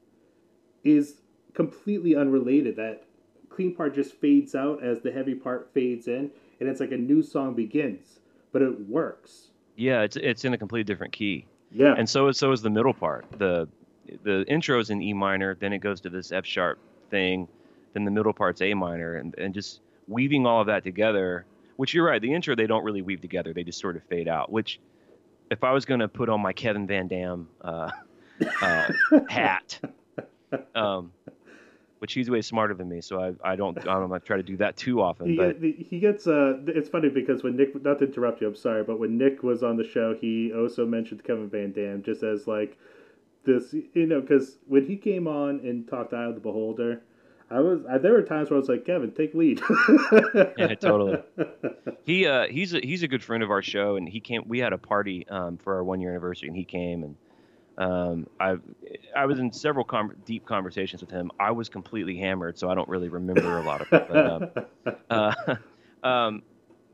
is completely unrelated. That clean part just fades out as the heavy part fades in, and it's like a new song begins. But it works. Yeah, it's it's in a completely different key. Yeah, and so is so is the middle part. the The intro is in E minor, then it goes to this F sharp thing, then the middle part's A minor, and and just weaving all of that together which you're right. The intro they don't really weave together; they just sort of fade out. Which, if I was going to put on my Kevin Van Dam uh, uh, [LAUGHS] hat, um, which he's way smarter than me, so I, I don't I don't try to do that too often. He, but he gets uh, it's funny because when Nick, not to interrupt you, I'm sorry, but when Nick was on the show, he also mentioned Kevin Van Dam just as like this, you know, because when he came on and talked Eye of the Beholder, I was I, there were times where I was like, Kevin, take lead. [LAUGHS] yeah, totally. [LAUGHS] He uh he's a he's a good friend of our show, and he came. We had a party um, for our one year anniversary, and he came, and um, I I was in several com- deep conversations with him. I was completely hammered, so I don't really remember a lot of it. But, [LAUGHS] uh, uh, [LAUGHS] um,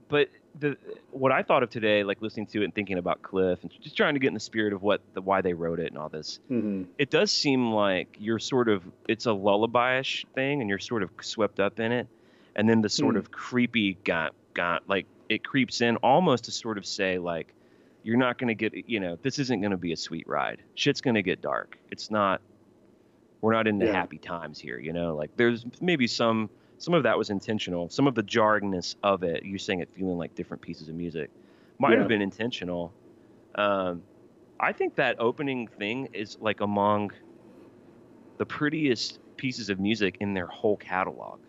but the what I thought of today, like listening to it and thinking about Cliff and just trying to get in the spirit of what the why they wrote it and all this, mm-hmm. it does seem like you're sort of it's a lullaby-ish thing, and you're sort of swept up in it, and then the sort mm. of creepy got got like it creeps in almost to sort of say like you're not going to get you know this isn't going to be a sweet ride. Shit's going to get dark. It's not. We're not in the yeah. happy times here, you know. Like there's maybe some some of that was intentional. Some of the jarringness of it, you saying it feeling like different pieces of music, might yeah. have been intentional. Um, I think that opening thing is like among the prettiest pieces of music in their whole catalog.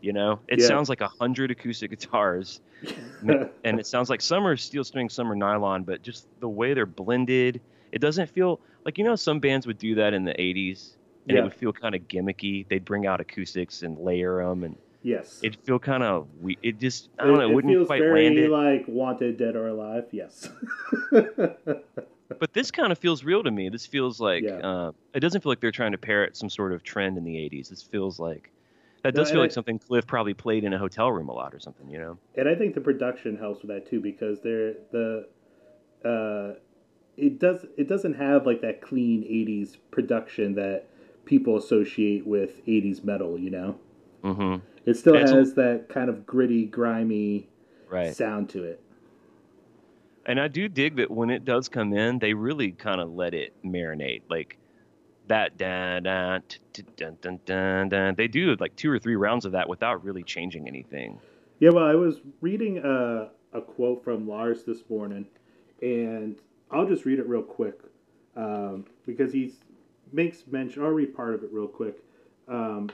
You know, it yeah. sounds like a hundred acoustic guitars, [LAUGHS] and it sounds like some are steel string, some are nylon, but just the way they're blended, it doesn't feel like you know some bands would do that in the '80s and yeah. it would feel kind of gimmicky. They'd bring out acoustics and layer them, and yes, it'd feel kind of we. It just I don't it, know. It wouldn't feels quite very land it. like Wanted, Dead or Alive. Yes. but this kind of feels real to me. This feels like yeah. uh, it doesn't feel like they're trying to parrot some sort of trend in the '80s. This feels like that does no, feel like I, something Cliff probably played in a hotel room a lot or something, you know. And I think the production helps with that too because they're the uh, it does it doesn't have like that clean '80s production that people associate with 80s metal, you know? Mm-hmm. It still has that kind of gritty, grimy right. sound to it. And I do dig that when it does come in, they really kind of let it marinate. Like that, dun, dun, dun, dun, dun, dun. they do like two or three rounds of that without really changing anything. Yeah, well, I was reading a, a quote from Lars this morning, and I'll just read it real quick um, because he makes mention. I'll read part of it real quick. Um,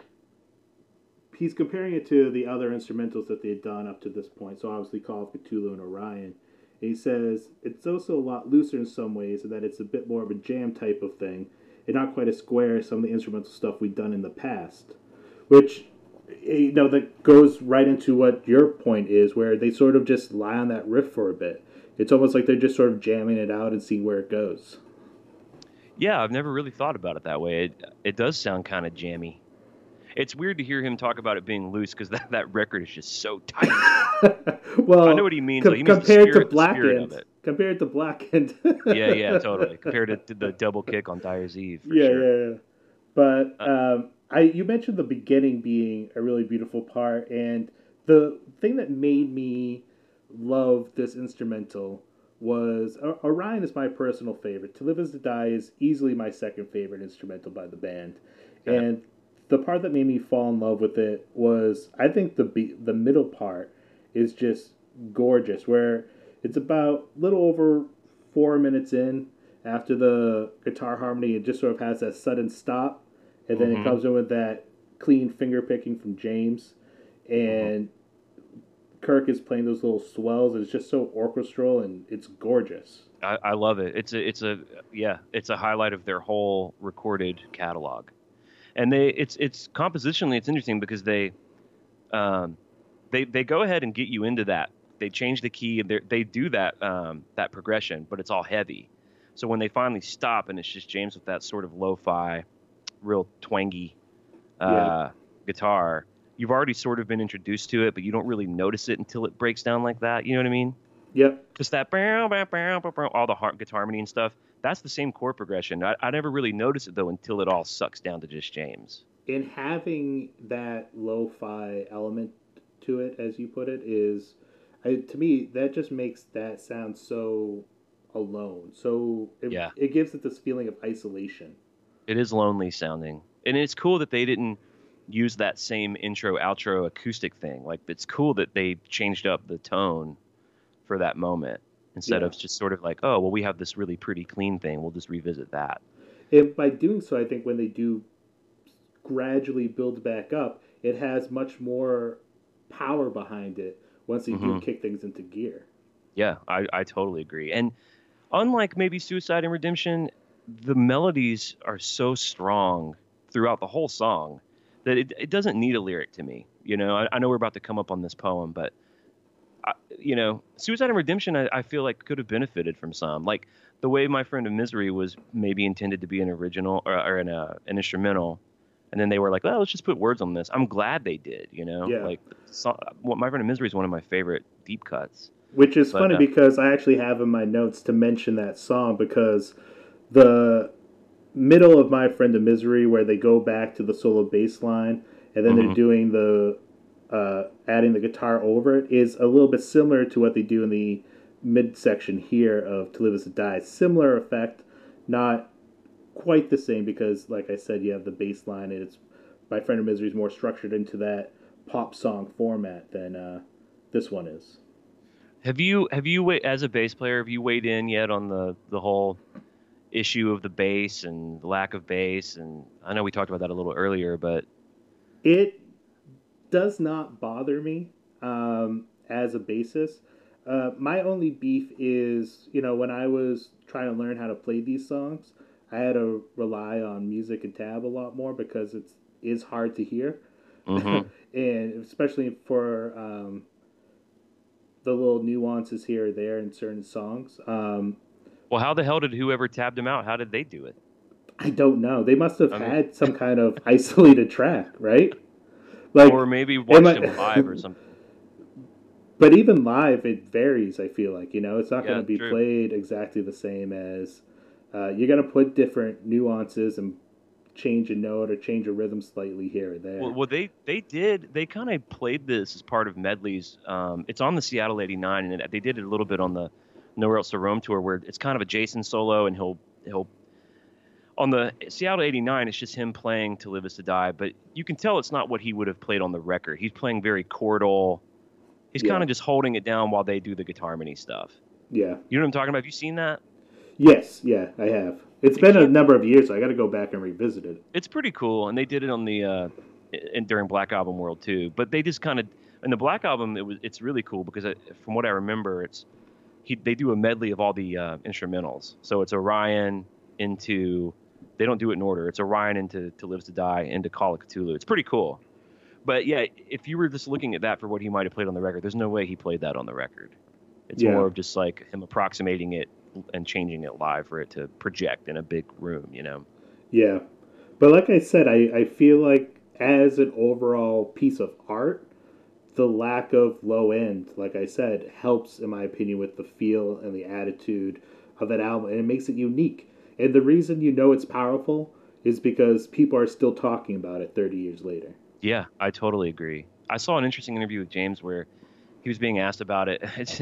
he's comparing it to the other instrumentals that they had done up to this point. So obviously, Call of Cthulhu and Orion. And he says it's also a lot looser in some ways, and that it's a bit more of a jam type of thing, and not quite as square as some of the instrumental stuff we've done in the past. Which eh, you know that goes right into what your point is, where they sort of just lie on that riff for a bit. It's almost like they're just sort of jamming it out and seeing where it goes. Yeah, I've never really thought about it that way. It it does sound kind of jammy. It's weird to hear him talk about it being loose because [LAUGHS] that, that record is just so tight. [LAUGHS] well, I know what he means. com- though. He means compared spirit, to Black the spirit End, of it. Compared to Black End. [LAUGHS] Yeah, yeah, totally. Compared to, the double kick on Dyers Eve. For yeah, sure. yeah, yeah. But Uh, um, I you mentioned the beginning being a really beautiful part, and the thing that made me love this instrumental was O- Orion is my personal favorite. To Live Is to Die is easily my second favorite instrumental by the band, Okay. and the part that made me fall in love with it was I think the be- the middle part is just gorgeous, where it's about a little over four minutes in after the guitar harmony, it just sort of has that sudden stop, and then Mhm. it comes in with that clean finger picking from James, and Kirk is playing those little swells, it's just so orchestral and it's gorgeous. I, I love it. It's a it's a yeah, it's a highlight of their whole recorded catalog. And they it's it's compositionally it's interesting because they um they they go ahead and get you into that. They change the key and they they do that um that progression, but it's all heavy. So when they finally stop and it's just James with that sort of lo-fi, real twangy uh Yeah. guitar, you've already sort of been introduced to it, but you don't really notice it until it breaks down like that. You know what I mean? Yep. just that bow, bow, bow, bow, all the har- guitar harmony and stuff. That's the same chord progression. I, I never really noticed it though until it all sucks down to just James. And having that lo-fi element to it, as you put it, is I, to me that just makes that sound so alone. So it, Yeah. it gives it this feeling of isolation. It is lonely sounding, and it's cool that they didn't use that same intro outro acoustic thing. Like it's cool that they changed up the tone for that moment instead Yeah. of just sort of like, oh well, we have this really pretty clean thing. We'll just revisit that. And by doing so, I think when they do gradually build back up, it has much more power behind it once you do Mhm. kick things into gear. Yeah, I, I totally agree. And unlike maybe Suicide and Redemption, the melodies are so strong throughout the whole song that it, it doesn't need a lyric to me. You know, I, I know we're about to come up on this poem, but I, you know, Suicide and Redemption, I, I feel like could have benefited from some. Like the way My Friend of Misery was maybe intended to be an original or, or an, uh, an instrumental. And then they were like, well, let's just put words on this. I'm glad they did, you know? Yeah. Like, so, My Friend of Misery is one of my favorite deep cuts. Which is But, funny uh, because I actually have in my notes to mention that song because the middle of My Friend of Misery, where they go back to the solo bass line and then they're Mhm. doing the uh, adding the guitar over it, is a little bit similar to what they do in the midsection here of To Live Is to Die. Similar effect, not quite the same because, like I said, you have the bass line and it's My Friend of Misery is more structured into that pop song format than uh, this one is. Have you have you as a bass player have you weighed in yet on the the whole issue of the bass and the lack of bass and I know we talked about that a little earlier, but It does not bother me um, as a bassist. Uh, my only beef is, you know, when I was trying to learn how to play these songs, I had to rely on music and tab a lot more because it's is hard to hear, mhm, [LAUGHS] and especially for um, the little nuances here or there in certain songs. Um, well, how the hell did whoever tabbed him out? How did they do it? I don't know. They must have I mean- had some [LAUGHS] kind of isolated track, right? Like, or maybe watched him [LAUGHS] live or something. But even live, it varies. I feel like you know it's not Yeah, going to be true. played exactly the same as uh, you're going to put different nuances and change a note or change a rhythm slightly here or there. Well, well, they they did. They kind of played this as part of medleys. Um, it's on the Seattle '89, and they did it a little bit on the Nowhere Else to Roam tour, where it's kind of a Jason solo, and he'll he'll on the Seattle '89. It's just him playing "To Live Is to Die," but you can tell it's not what he would have played on the record. He's playing very chordal. He's Yeah. kind of just holding it down while they do the guitar harmony stuff. yeah. You know what I'm talking about? Have you seen that? Yes. Yeah. I have. It's been a number of years, so I got to go back and revisit it. it's pretty cool and they did it on the uh in, during black album world too but they just kind of in the black album it was it's really cool because it, from what i remember it's he, they do a medley of all the uh, instrumentals so it's orion into they don't do it in order it's orion into to lives to die into call of cthulhu it's pretty cool but yeah if you were just looking at that for what he might have played on the record there's no way he played that on the record it's Yeah. more of just like him approximating it and changing it live for it to project in a big room. You know. Yeah, but like I said, I I feel like as an overall piece of art, the lack of low end, like I said, helps in my opinion with the feel and the attitude of that album, and it makes it unique. And the reason you know it's powerful is because people are still talking about it 30 years later. Yeah, I totally agree. I saw an interesting interview with James where he was being asked about it. [LAUGHS] It's,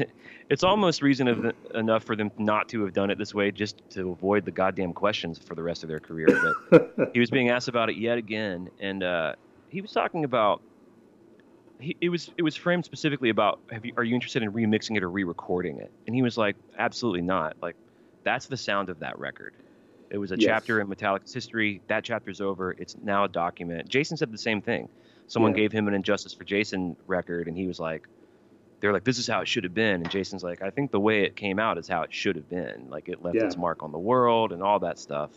it's almost reason of, enough for them not to have done it this way just to avoid the goddamn questions for the rest of their career. But [LAUGHS] he was being asked about it yet again, and uh, he was talking about. He, it was it was framed specifically about have you, are you interested in remixing it or re-recording it? And he was like, absolutely not. Like that's the sound of that record. It was a yes. chapter in Metallica's history. That chapter's over. It's now a document. Jason said the same thing. Someone yeah. gave him an And Justice for Jason record, and he was like, they're like, this is how it should have been. And Jason's like, I think the way it came out is how it should have been. Like it left yeah. its mark on the world and all that stuff.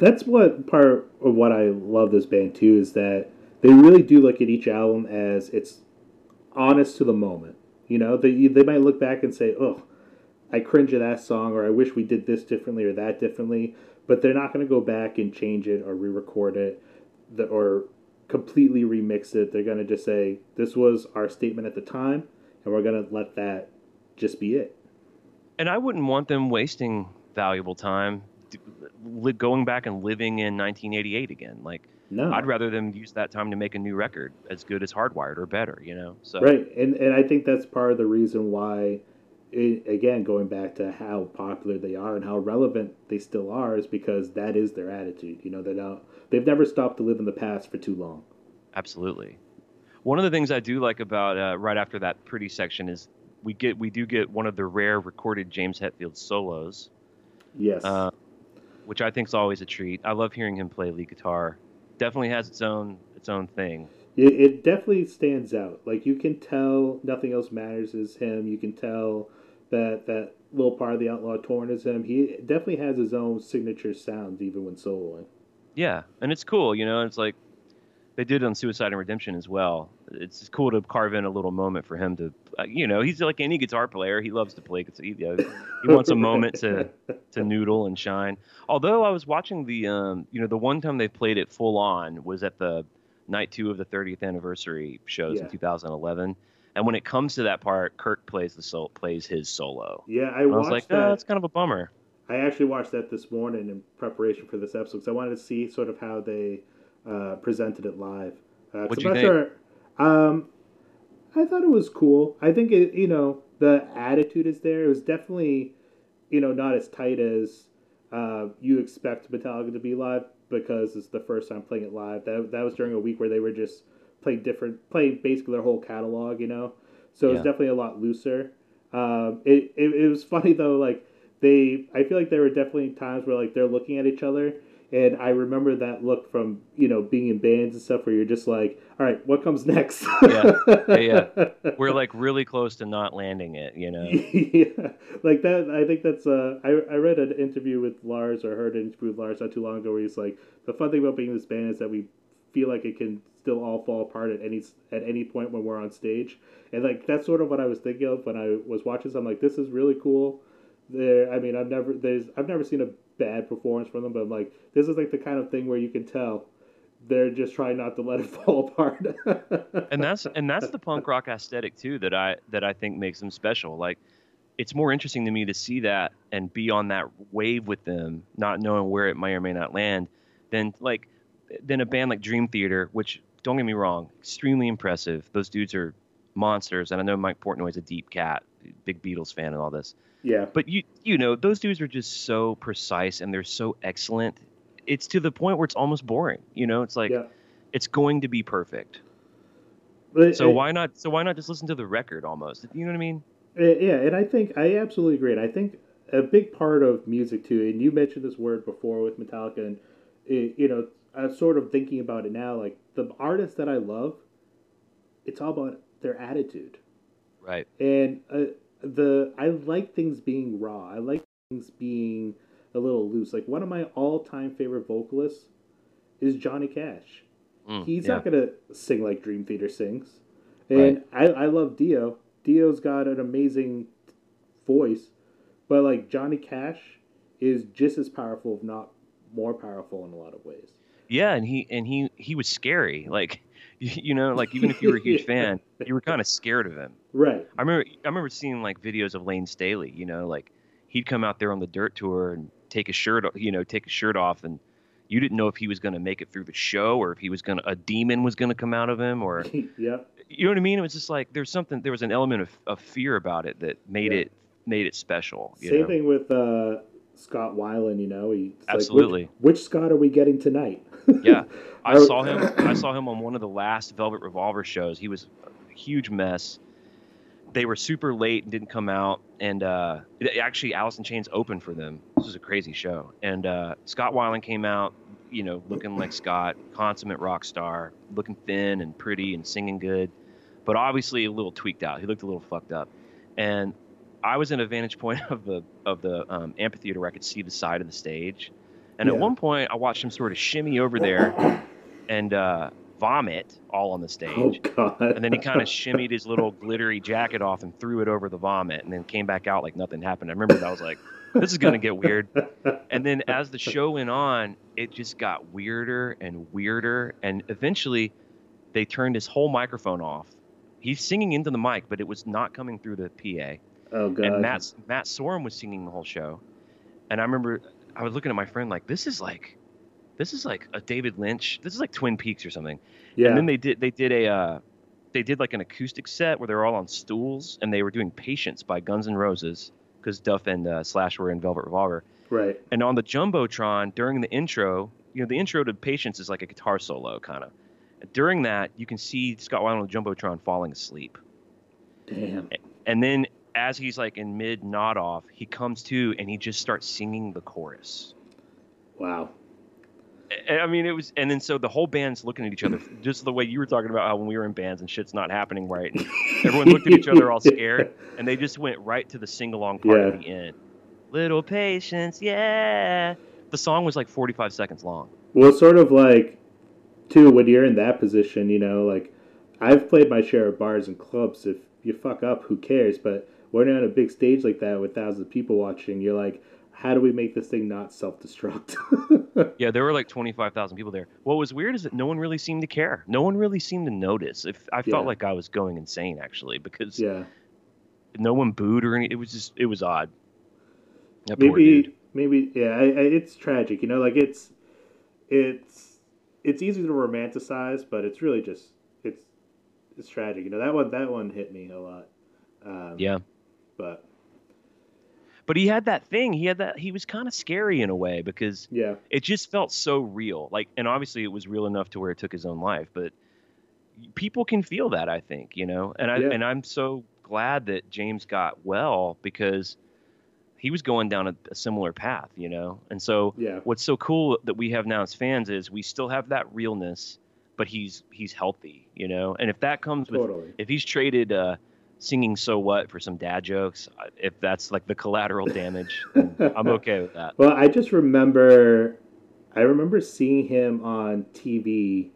That's what part of what I love this band too is that they really do look at each album as it's honest to the moment. You know, they they might look back and say, "Oh, I cringe at that song," or "I wish we did this differently or that differently," but they're not going to go back and change it or re-record it, or completely remix it. They're going to just say, this was our statement at the time, and we're going to let that just be it. And I wouldn't want them wasting valuable time going back and living in 1988 again. Like, no. I'd rather them use that time to make a new record as good as Hardwired or better, you know? So Right. And, and I think that's part of the reason why, it, again, going back to how popular they are and how relevant they still are, is because that is their attitude. You know, they're not they've never stopped to live in the past for too long. Absolutely. One of the things I do like about uh, right after that pretty section is we get we do get one of the rare recorded James Hetfield solos. Yes. Uh, which I think is always a treat. I love hearing him play lead guitar. Definitely has its own its own thing. It, it definitely stands out. Like you can tell, nothing else matters is him. You can tell that that little part of the Outlaw Torn is him. He definitely has his own signature sound, even when soloing. Yeah, and it's cool, you know. It's like they did it on Suicide and Redemption as well. It's cool to carve in a little moment for him to, uh, you know, he's like any guitar player. He loves to play. He, you know, he wants a moment to to [LAUGHS] noodle and shine. Although I was watching the, um, you know, the one time they played it full on was at the night two of the 30th anniversary shows yeah. in 2011. And when it comes to that part, Kirk plays the sol- plays his solo. Yeah, I, I was like, that. oh, it's kind of a bummer. I actually watched that this morning in preparation for this episode because I wanted to see sort of how they uh, presented it live. Uh, what you think? Sure, um, I thought it was cool. I think it, you know, the attitude is there. It was definitely, you know, not as tight as uh, you expect Metallica to be live because it's the first time playing it live. That that was during a week where they were just playing different, play basically their whole catalog, you know. So yeah. it was definitely a lot looser. Um, it, it it was [LAUGHS] funny though, like they I feel like there were definitely times where like they're looking at each other and I remember that look from you know being in bands and stuff where you're just like, all right, what comes next? yeah, yeah, [LAUGHS] we're like really close to not landing it, you know. [LAUGHS] yeah, like that. I think that's. Uh, I I read an interview with Lars or heard an interview with Lars not too long ago where he's like, the fun thing about being in this band is that we feel like it can still all fall apart at any at any point when we're on stage, and like that's sort of what I was thinking of when I was watching. So I'm like, this is really cool there. I mean, I've never there's I've never seen a bad performance from them, but I'm like, this is like the kind of thing where you can tell they're just trying not to let it [LAUGHS] fall apart. and [LAUGHS] that's and that's the punk rock aesthetic too that I that I think makes them special. Like it's more interesting to me to see that and be on that wave with them, not knowing where it may or may not land, than like than a band like Dream Theater, which don't get me wrong, extremely impressive. Those dudes are monsters, and I know Mike Portnoy's a deep cat, big Beatles fan, and all this. Yeah. But you you know those dudes are just so precise and they're so excellent. It's to the point where it's almost boring. You know, it's like yeah. it's going to be perfect. But so it, why not? So why not just listen to the record almost? You know what I mean? Uh, yeah, and I think I absolutely agree. And I think a big part of music too, and you mentioned this word before with Metallica, and it, you know, I'm sort of thinking about it now. Like the artists that I love, it's all about their attitude. Right. And uh, the I like things being raw. I like things being a little loose. Like one of my all-time favorite vocalists is Johnny Cash. Mm, He's yeah. not gonna sing like Dream Theater sings, and right. I I love Dio. Dio's got an amazing voice, but like Johnny Cash is just as powerful, if not more powerful, in a lot of ways. Yeah, and he and he he was scary. Like [LAUGHS] you know, like even if you were a huge [LAUGHS] fan, you were kind of scared of him. Right. I remember I remember seeing like videos of Layne Staley. You know, like he'd come out there on the dirt tour and take his shirt, you know, take his shirt off, and you didn't know if he was going to make it through the show or if he was going to a demon was going to come out of him or [LAUGHS] yep. you know what I mean. It was just like there's something there was an element of, of fear about it that made Yeah. it made it special. You Same know? thing with uh, Scott Weiland. You know, he it's like, which- Absolutely. which, Scott are we getting tonight? [LAUGHS] Yeah, I I- saw him. I saw him on one of the last Velvet Revolver shows. He was a huge mess. They were super late and didn't come out, and uh, it, actually, Alice in Chains opened for them. This was a crazy show, and uh, Scott Weiland came out, you know, looking like Scott, consummate rock star, looking thin and pretty and singing good, but obviously a little tweaked out. He looked a little fucked up, and I was in a vantage point [LAUGHS] of the of the um, amphitheater where I could see the side of the stage, and Yeah. at one point I watched him sort of shimmy over there and uh, vomit all on the oh stage. God. And then he kind of [LAUGHS] shimmied his little glittery jacket off and threw it over the vomit, and then came back out like nothing happened. I remember that I was like, "This is gonna get weird." [LAUGHS] And then as the show went on, it just got weirder and weirder, and eventually, they turned his whole microphone off. He's singing into the mic, but it was not coming through the PA oh God. and Matt Matt Sorum was singing the whole show, and I remember I was looking at my friend like this is like, this is like a David Lynch. This is like Twin Peaks or something. yeah. And then they did they did a uh, they did like an acoustic set where they were all on stools and they were doing Patience by Guns N' Roses because Duff and uh, Slash were in Velvet Revolver. right. And on the jumbotron during the intro, you know, the intro to Patience is like a guitar solo kind of. During that, you can see Scott Weiland on the jumbotron falling asleep. Damn. And then as he's like in mid nod off, he comes to and he just starts singing the chorus. Wow. I- mean, it was, and then so the whole band's looking at each other, [LAUGHS] just the way you were talking about how when we were in bands and shit's not happening right. And everyone looked at each other all scared, [LAUGHS] and they just went right to the sing along part Yeah. at the end. Little patience, yeah. The song was like 45 seconds long. Well, sort of like, too, when you're in that position, you know, like, I've played my share of bars and clubs. If you fuck up, who cares? But when you're on a big stage like that with thousands of people watching, you're like, how do we make this thing not self destruct? [LAUGHS] Yeah, there were like 25,000 people there. What was weird is that no one really seemed to care. No one really seemed to notice. If I felt Yeah. like I was going insane actually because yeah. no one booed or any. It was just it was odd. That maybe maybe yeah I, I, it's tragic you know like it's it's it's easy to romanticize but it's really just it's it's tragic you know that one that one hit me a lot um, Yeah, but but he had that thing. He had that. He was kind of scary in a way because yeah it just felt so real. Like, and obviously it was real enough to where it took his own life. But people can feel that, I think, you know. And I Yeah. and I'm so glad that James got well because he was going down a, a similar path, you know. And so yeah what's so cool that we have now as fans is we still have that realness, but he's he's healthy, you know. And if that comes with if he's traded uh, singing "So What" for some dad jokes, if that's like the collateral damage, [LAUGHS] I'm okay with that. well i just remember i remember seeing him on tv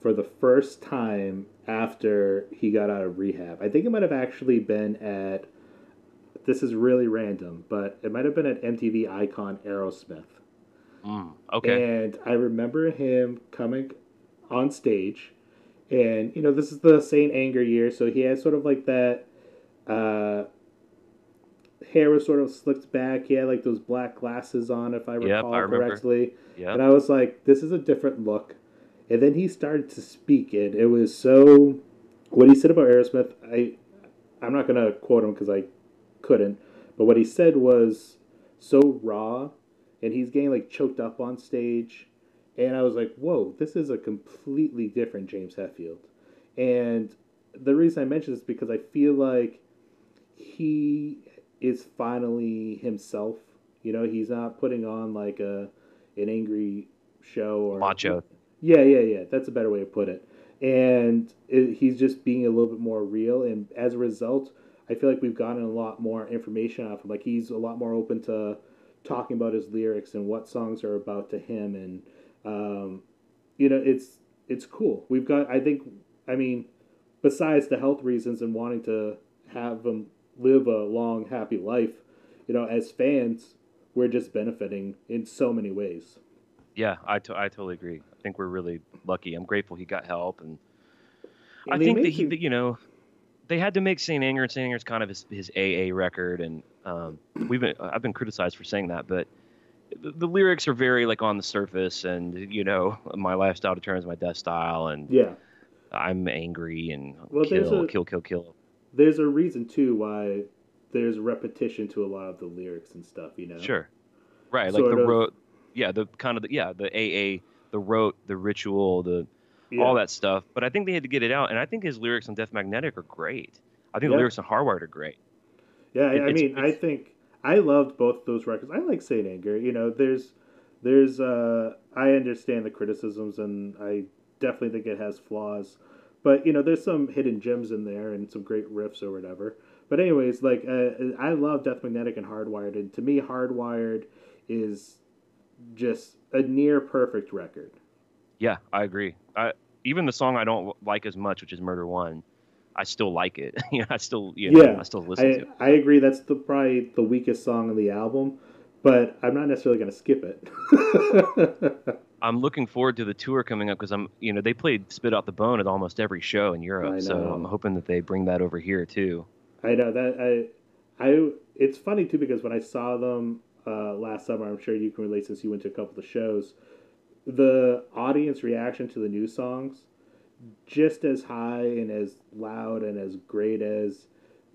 for the first time after he got out of rehab i think it might have actually been at this is really random but it might have been at mtv icon aerosmith Mm, okay. And I remember him coming on stage, and you know this is the Saint Anger year, so he has sort of like that. Uh, hair was sort of slicked back. He had like those black glasses on, if I recall Yep, I correctly. Yeah. And I was like, this is a different look. And then he started to speak, and it was so. What he said about Aerosmith, I, I'm not gonna quote him because I couldn't, but what he said was so raw, and he's getting like choked up on stage, and I was like, whoa, this is a completely different James Hetfield, and the reason I mention this is because I feel like he is finally himself. You know, he's not putting on like a an angry show or Macho. yeah, yeah, yeah. That's a better way to put it. And it, he's just being a little bit more real. And as a result, I feel like we've gotten a lot more information off him. Like he's a lot more open to talking about his lyrics and what songs are about to him. And um, you know, it's it's cool. We've got. I think. I mean, besides the health reasons and wanting to have him live a long, happy life, you know, as fans, we're just benefiting in so many ways. Yeah, I, to- I totally agree. I think we're really lucky. I'm grateful he got help, and, And I think that he, you- that, you know, they had to make Saint Anger, and Saint Anger's kind of his, his AA record, and um, we've been I've been criticized for saying that, but the, the lyrics are very like on the surface, and you know, my lifestyle determines my death style, and Yeah. I'm angry and Well, kill, a- kill, kill, kill. There's a reason too why there's repetition to a lot of the lyrics and stuff, you know. Sure, right, like the rote, yeah, the kind of the, yeah, the AA, the rote, the ritual, the Yeah. all that stuff. But I think they had to get it out, and I think his lyrics on Death Magnetic are great. I think Yeah. the lyrics on Hardwired are great. Yeah, I, It- I mean, I think I loved both those records. I like Saint Anger. You know, there's, there's, uh, I understand the criticisms, and I definitely think it has flaws, but you know, there's some hidden gems in there and some great riffs or whatever. But anyways, like, uh, I love Death Magnetic and Hardwired, and to me, Hardwired is just a near perfect record. Yeah, I agree. I, even the song I don't like as much, which is Murder One, I still like it. [LAUGHS] you know, I still, you know, Yeah, I still listen I, to it. I agree. That's the probably the weakest song on the album, but I'm not necessarily going to skip it. [LAUGHS] I'm looking forward to the tour coming up because I'm, you know, they played Spit Out the Bone at almost every show in Europe, so. I'm hoping that they bring that over here too. I know that I, I. It's funny too because when I saw them uh, last summer, I'm sure you can relate since you went to a couple of shows. The audience reaction to the new songs, just as high and as loud and as great as,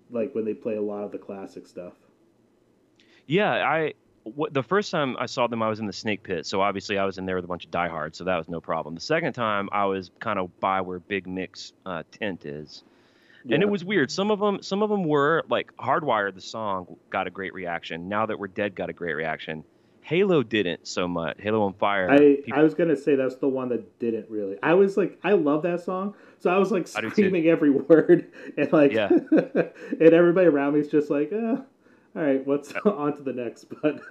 like when they play a lot of the classic stuff. Yeah, I what, the first time I saw them, I was in the Snake Pit, so obviously I was in there with a bunch of diehards, so that was no problem. The second time, I was kind of by where Big Mick's uh, tent is, and it was weird. Some of them, some of them were like Hardwired. The song got a great reaction. Now that we're dead, got a great reaction. Halo didn't so much. Halo on Fire. I, people- I was gonna say that's the one that didn't really. I was like, I love that song, so I was like I screaming every [LAUGHS] word, and like, Yeah. [LAUGHS] and everybody around me is just like, eh, all right, what's [LAUGHS] on to the next? But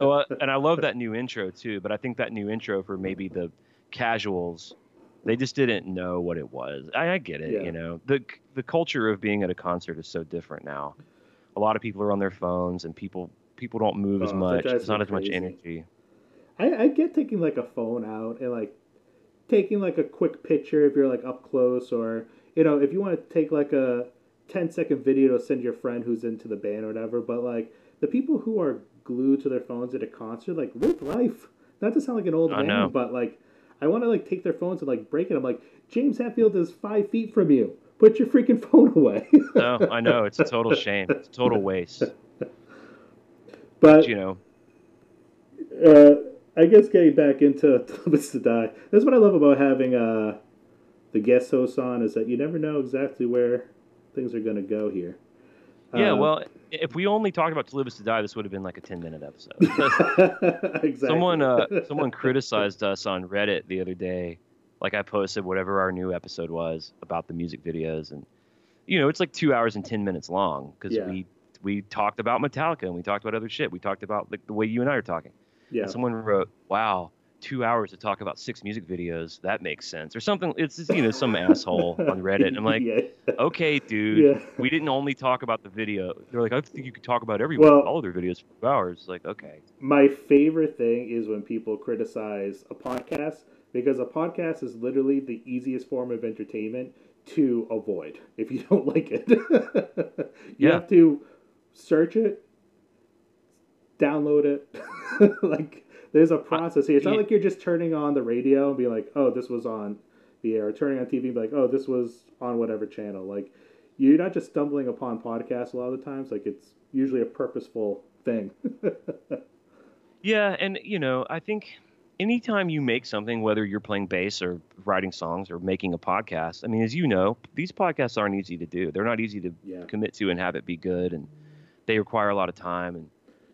Oh, uh, [LAUGHS] and I love that new intro too. But I think that new intro for maybe the casuals, they just didn't know what it was. I, I get it. Yeah. You know, the the culture of being at a concert is so different now. A lot of people are on their phones, and people people don't move as Oh, that much. It's not as much energy. I, I get taking like a phone out and like taking like a quick picture if you're like up close, or you know, if you want to take like a 10 second video to send your friend who's into the band or whatever. But like the people who are glued to their phones at a concert, like live life. Not to sound like an old I man, but like I want to like take their phones and like break it. I'm like James Hetfield is five feet from you. Put your freaking [LAUGHS] phone away. No, I know it's a total shame. It's a total waste. [LAUGHS] but You know, uh, I guess getting back into [LAUGHS] Live Is to Die. That's what I love about having uh, the guest hosts on is that you never know exactly where things are going to go here. yeah. Uh, Well, if we only talked about To Live Is to Die, this would have been like a 10 minute episode. [LAUGHS] [LAUGHS] exactly. Someone uh, someone [LAUGHS] criticized us on Reddit the other day. Like I posted whatever our new episode was about the music videos, and you know it's like two hours and ten minutes long because Yeah. we we talked about Metallica and we talked about other shit. We talked about like the way you and I are talking. yeah. And someone wrote, "Wow, two hours to talk about six music videos. That makes sense." Or something. It's just, you know some asshole on Reddit. And I'm like, [LAUGHS] yeah. okay, dude. Yeah. We didn't only talk about the video. They're like, I think you could talk about everyone, Well- all of their videos for two hours. Like, okay. My favorite thing is when people criticize a podcast because a podcast is literally the easiest form of entertainment to avoid if you don't like it. [LAUGHS] you Yeah. have to search it, download it. [LAUGHS] like there's a process here. It's not like you're just turning on the radio and be like, "Oh, this was on the air," or turning on TV and be like, "Oh, this was on whatever channel." Like you're not just stumbling upon podcasts a lot of the times. Like it's usually a purposeful thing. [LAUGHS] Yeah, and you know, I think anytime you make something, whether you're playing bass or writing songs or making a podcast, I mean, as you know, these podcasts aren't easy to do. They're not easy to Yeah. commit to and have it be good, and they require a lot of time. And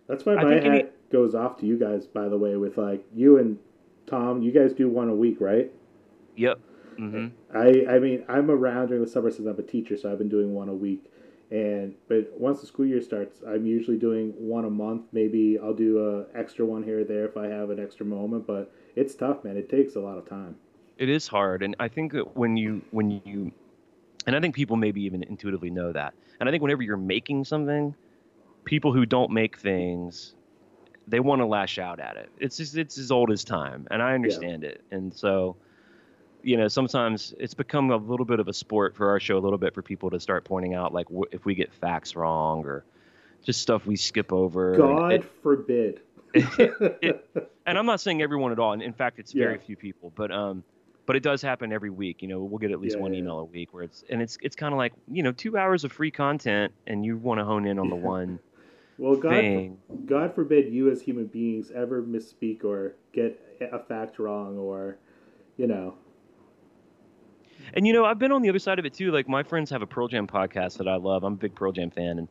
That's why I my think hat any- goes off to you guys, by the way, with like you and Tom. You guys do one a week, right? yep, hmm I I mean I'm around during the summer since I'm a teacher, so I've been doing one a week. And but once the school year starts, I'm usually doing one a month. Maybe I'll do a extra one here or there if I have an extra moment. But it's tough, man. It takes a lot of time. it is hard. And I think that when you when you, and I think people maybe even intuitively know that. And I think whenever you're making something, people who don't make things they want to lash out at it. It's just, it's as old as time, and I understand yeah. it. And so, you know, sometimes it's become a little bit of a sport for our show, a little bit for people to start pointing out like w- if we get facts wrong or just stuff we skip over. God it, forbid. it, [LAUGHS] it, and I'm not saying everyone at all. And in fact, it's very yeah. few people, but um, but it does happen every week. You know, we'll get at least yeah, one email a week where it's and it's it's kind of like you know two hours of free content, and you want to hone in on the one well, God, God forbid you as human beings ever misspeak or get a fact wrong or, you know. And you know, I've been on the other side of it too. Like my friends have a Pearl Jam podcast that I love. I'm a big Pearl Jam fan, and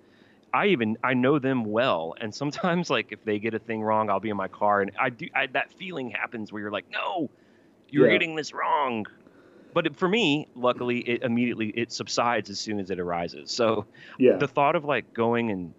I even I know them well. And sometimes, like if they get a thing wrong, I'll be in my car, and I do I, that feeling happens where you're like, no, you're yeah. getting this wrong. But for me, luckily, it immediately it subsides as soon as it arises. So yeah. the thought of like going and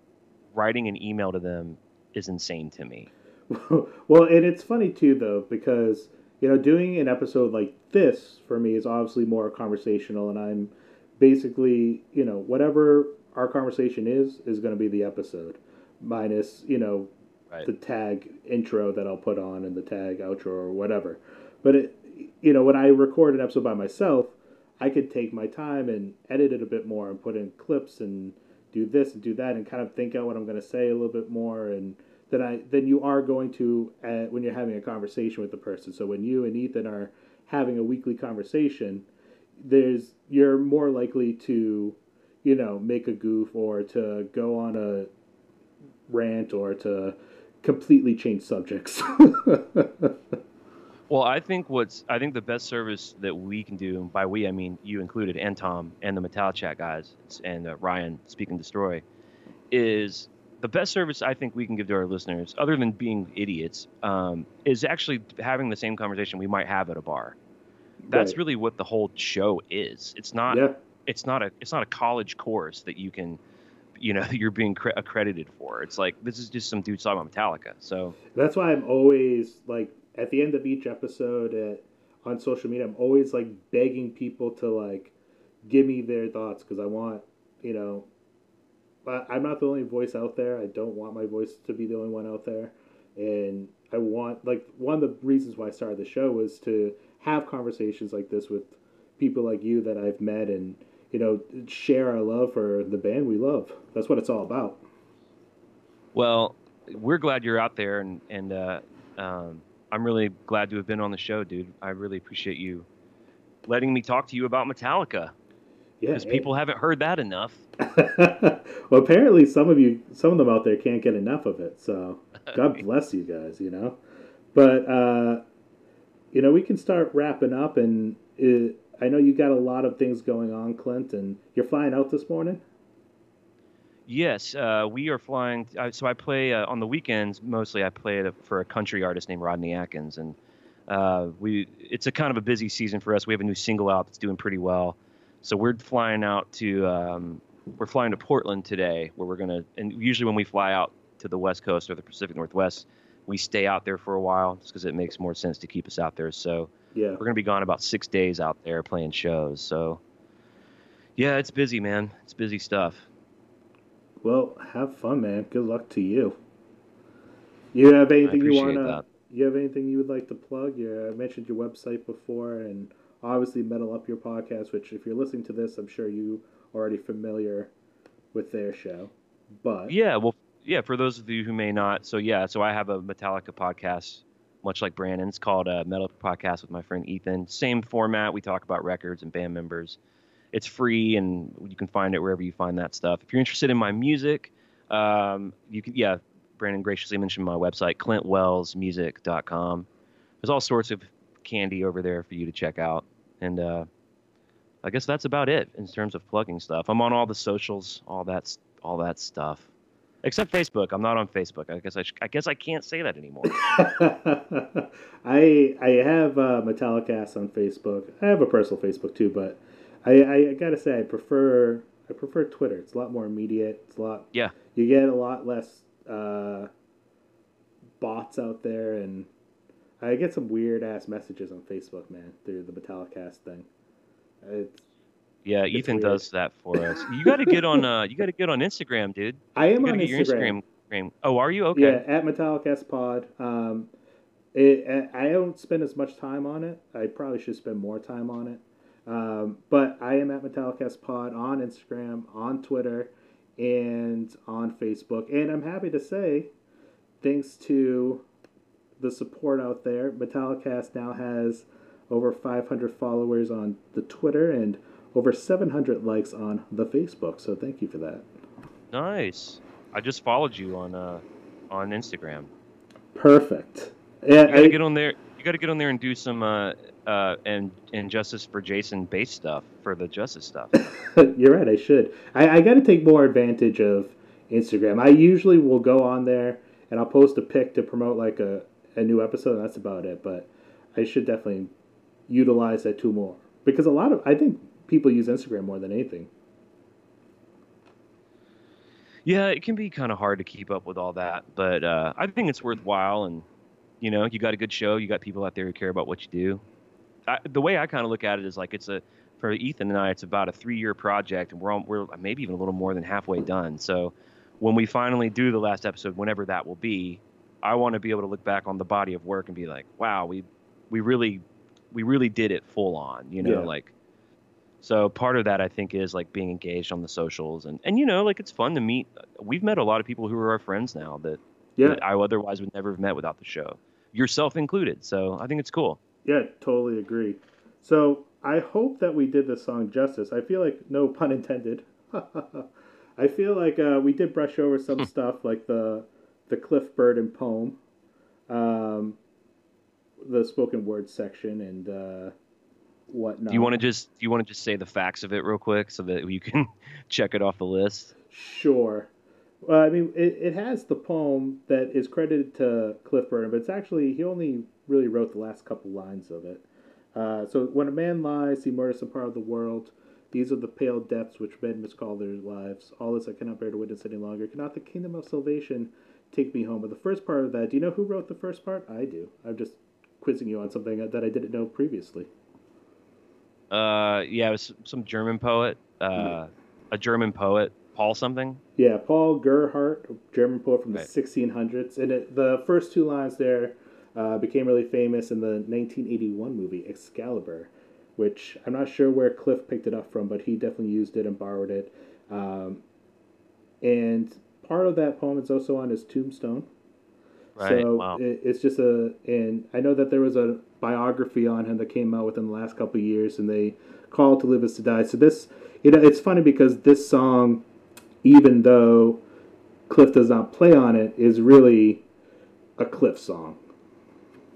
writing an email to them is insane to me. [LAUGHS] well, and it's funny too, though, because you know, doing an episode like this for me is obviously more conversational, and I'm basically, you know, whatever our conversation is is going to be the episode, minus you know, right. the tag intro that I'll put on and the tag outro or whatever. But it, you know, when I record an episode by myself, I could take my time and edit it a bit more and put in clips and do this and do that and kind of think out what I'm going to say a little bit more and then I then you are going to uh, when you're having a conversation with the person. So when you and Ethan are having a weekly conversation, there's you're more likely to you know make a goof or to go on a rant or to completely change subjects. [LAUGHS] Well, I think what's I think the best service that we can do, by we I mean you included, and Tom and the Metallic Chat guys, and uh, Ryan, Speak and Destroy, is the best service I think we can give to our listeners, other than being idiots, um, is actually having the same conversation we might have at a bar. That's right. really what the whole show is. It's not. Yeah. It's not a. It's not a college course that you can you know [LAUGHS] you're being cre- accredited for. It's like this is just some dude talking about Metallica. So that's why I'm always like at the end of each episode at, on social media, I'm always like begging people to like give me their thoughts because I want, you know, I'm not the only voice out there. I don't want my voice to be the only one out there. And I want, like, one of the reasons why I started the show was to have conversations like this with people like you that I've met and, you know, share our love for the band we love. That's what it's all about. Well, we're glad you're out there and, and, uh, um, I'm really glad to have been on the show, dude. I really appreciate you letting me talk to you about Metallica. Yeah, because people haven't heard that enough. [LAUGHS] well, apparently some of you, some of them out there can't get enough of it. So [LAUGHS] God bless you guys, you know. But uh, you know, we can start wrapping up, and it, I know you got a lot of things going on, Clint, and you're flying out this morning. Yes, uh, we are flying. Uh, so I play uh, on the weekends mostly. I play a, for a country artist named Rodney Atkins, and uh, we it's a kind of a busy season for us. We have a new single out that's doing pretty well. So we're flying out to um, we're flying to Portland today, where we're gonna. And usually when we fly out to the West Coast or the Pacific Northwest, we stay out there for a while just because it makes more sense to keep us out there. So yeah, we're gonna be gone about six days out there playing shows. So yeah, it's busy, man. It's busy stuff. Well, have fun, man. Good luck to you. You have anything you wanna? You have anything you would like to plug? You I mentioned your website before, and obviously Metal Up Your podcast. Which, if you're listening to this, I'm sure you are already familiar with their show. But yeah, well, yeah. For those of you who may not, so yeah, so I have a Metallica podcast, much like Brandon's, called a uh, Metal Up Podcast with my friend Ethan. Same format. We talk about records and band members it's free and you can find it wherever you find that stuff. If you're interested in my music, um, you can yeah. Brandon graciously mentioned my website, clintwellsmusic.com. There's all sorts of candy over there for you to check out, and uh, I guess that's about it in terms of plugging stuff. I'm on all the socials, all that all that stuff, except Facebook. I'm not on Facebook. I guess I, sh- I guess I can't say that anymore. [LAUGHS] I I have uh, on Facebook. I have a personal Facebook too, but I, I gotta say I prefer I prefer Twitter. It's a lot more immediate. It's a lot. Yeah. You get a lot less uh, bots out there, and I get some weird ass messages on Facebook, man, through the Metallicast thing. It's Yeah, Ethan weird. does that for us. You got to get on. Uh, you got to get on Instagram, dude. [LAUGHS] I am on Instagram. Instagram. Oh, are you okay? Yeah, at Metallicast Pod. Um, it, I don't spend as much time on it. I probably should spend more time on it. Um, but I am at Metallicast Pod on Instagram, on Twitter, and on Facebook. And I'm happy to say, thanks to the support out there, Metallicast now has over 500 followers on the Twitter and over 700 likes on the Facebook. So thank you for that. Nice. I just followed you on uh, on Instagram. Perfect. Yeah, you gotta I, get on there. You gotta get on there and do some uh, uh, and and justice for Jason bass stuff for the justice stuff. [LAUGHS] You're right. I should. I, I got to take more advantage of Instagram. I usually will go on there and I'll post a pic to promote like a, a new episode. And that's about it. But I should definitely utilize that tool more because a lot of I think people use Instagram more than anything. Yeah, it can be kind of hard to keep up with all that, but uh, I think it's worthwhile. And you know, you got a good show, you got people out there who care about what you do. I, the way I kind of look at it is like it's a for Ethan and I, it's about a three-year project, and we're on, we're maybe even a little more than halfway done. So when we finally do the last episode, whenever that will be, I want to be able to look back on the body of work and be like, wow, we we really we really did it full on, you know, yeah. like. So part of that I think is like being engaged on the socials and and you know like it's fun to meet. We've met a lot of people who are our friends now that, yeah. that I otherwise would never have met without the show, yourself included. So I think it's cool. Yeah, totally agree. So I hope that we did this song justice. I feel like no pun intended. [LAUGHS] I feel like uh, we did brush over some stuff like the the Cliff Burton poem, um, the spoken word section, and uh, whatnot. Do you want to just do you want to just say the facts of it real quick so that you can [LAUGHS] check it off the list? Sure. Well, I mean, it, it has the poem that is credited to Cliff Burton, but it's actually he only really wrote the last couple lines of it. Uh, so when a man lies, he murders some part of the world. These are the pale depths which men miscall their lives. All this I cannot bear to witness any longer. Cannot the kingdom of salvation take me home? But the first part of that, do you know who wrote the first part? I do. I'm just quizzing you on something that I didn't know previously. Uh, yeah, it was some German poet. Uh, mm-hmm. a German poet, Paul something. Yeah, Paul Gerhardt, German poet from the right. 1600s, and it, the first two lines there uh, became really famous in the 1981 movie Excalibur, which I'm not sure where Cliff picked it up from, but he definitely used it and borrowed it. Um, and part of that poem is also on his tombstone. Right. So wow. it, it's just a, and I know that there was a biography on him that came out within the last couple years, and they call to live is to die. So this, you know, it's funny because this song, even though Cliff does not play on it, is really a Cliff song.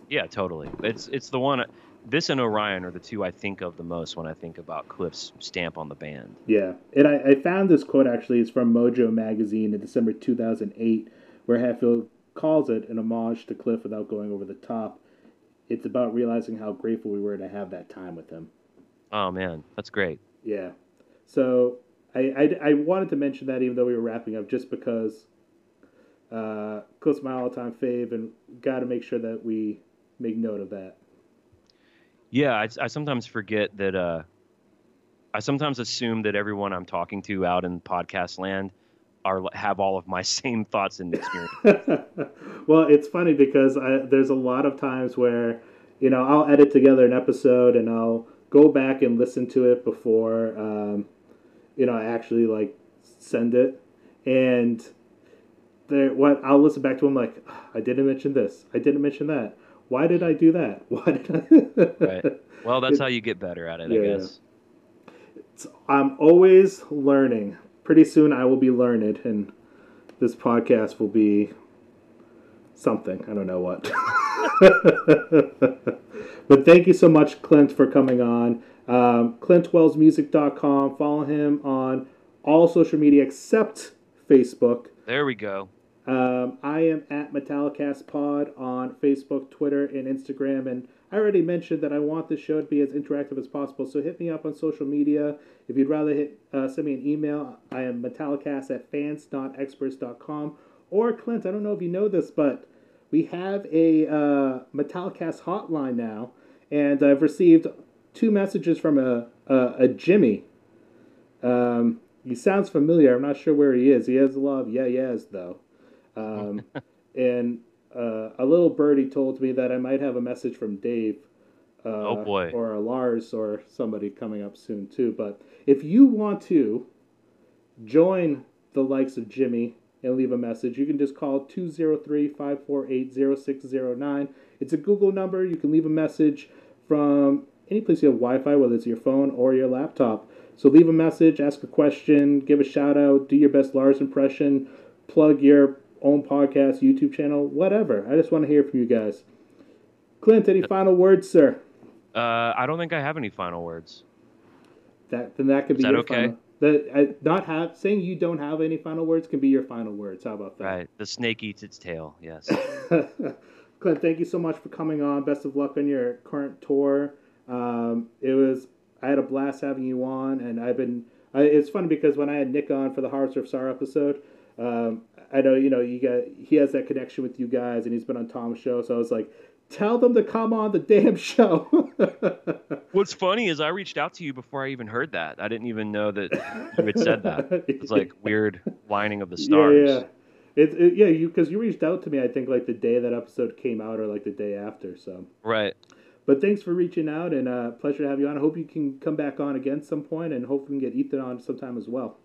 Yeah, totally. It's it's the one. This and Orion are the two I think of the most when I think about Cliff's stamp on the band. Yeah, and I, I found this quote actually. is from Mojo magazine in December 2008, where Hetfield calls it an homage to Cliff without going over the top. It's about realizing how grateful we were to have that time with him. Oh man, that's great. Yeah. So I, I, I wanted to mention that even though we were wrapping up, just because uh, Cliff's my all-time fave, and got to make sure that we make note of that. Yeah, I, I sometimes forget that. Uh, I sometimes assume that everyone I'm talking to out in podcast land are have all of my [LAUGHS] same thoughts and experiences. [LAUGHS] well, it's funny because I, there's a lot of times where you know I'll edit together an episode and I'll go back and listen to it before um, you know I actually like send it and there what I'll listen back to them like ah, I didn't mention this I didn't mention that why did I do that? [LAUGHS] Why did I? [LAUGHS] right. Well, that's it, how you get better at it, yeah, I guess. It's, I'm always learning. Pretty soon, I will be learned, and this podcast will be something. I don't know what. [LAUGHS] but thank you so much, Clint, for coming on. Um, ClintWellsMusic.com. Follow him on all social media except Facebook. There we go. Um, I am at Metallicast Pod on Facebook, Twitter, and Instagram. And I already mentioned that I want this show to be as interactive as possible. So hit me up on social media. If you'd rather hit uh, send me an email, I am Metallicast at fans.experts.com. Or Clint, I don't know if you know this, but we have a uh, Metallicast hotline now. And I've received two messages from a, a, a Jimmy Um, he sounds familiar. I'm not sure where he is. He has a lot of yeah yeahs though. Um, [LAUGHS] and uh, a little birdie told me that I might have a message from Dave. Uh, Oh, boy. Or a Lars or somebody coming up soon too. But if you want to join the likes of Jimmy and leave a message, you can just call 203 548 0609. It's a Google number. You can leave a message from any place you have Wi Fi, whether it's your phone or your laptop. So leave a message, ask a question, give a shout out, do your best Lars impression, plug your own podcast, YouTube channel, whatever. I just want to hear from you guys. Clint, any final words, sir? Uh, I don't think I have any final words. That then that could be Is that your okay? final. That I, not have saying you don't have any final words can be your final words. How about that? Right. The snake eats its tail. Yes. [LAUGHS] Clint, thank you so much for coming on. Best of luck on your current tour. Um, it was I had a blast having you on, and I've been. I, it's funny because when I had Nick on for the Harvester episode, um, I know you know you got he has that connection with you guys, and he's been on Tom's show, so I was like, tell them to come on the damn show. [LAUGHS] What's funny is I reached out to you before I even heard that. I didn't even know that you had said that. It's like weird lining of the stars. Yeah, yeah. It, it, yeah, you because you reached out to me. I think like the day that episode came out, or like the day after. So, Right. But thanks for reaching out, and uh, pleasure to have you on. I hope you can come back on again some point, and hopefully we can get Ethan on sometime as well.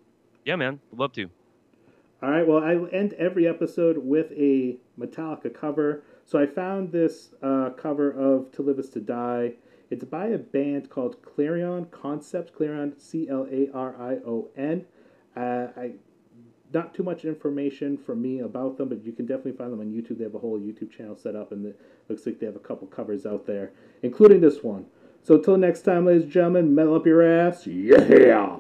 Yeah, man. Would love to. All right. Well, I end every episode with a Metallica cover. So I found this uh, cover of "To Live Is to Die." It's by a band called Clarion Concepts. Clarion, C L A R I O N. Uh, I not too much information from me about them, but you can definitely find them on YouTube. They have a whole YouTube channel set up, and it looks like they have a couple covers out there, including this one. So until next time, ladies and gentlemen, metal up your ass. Yeah.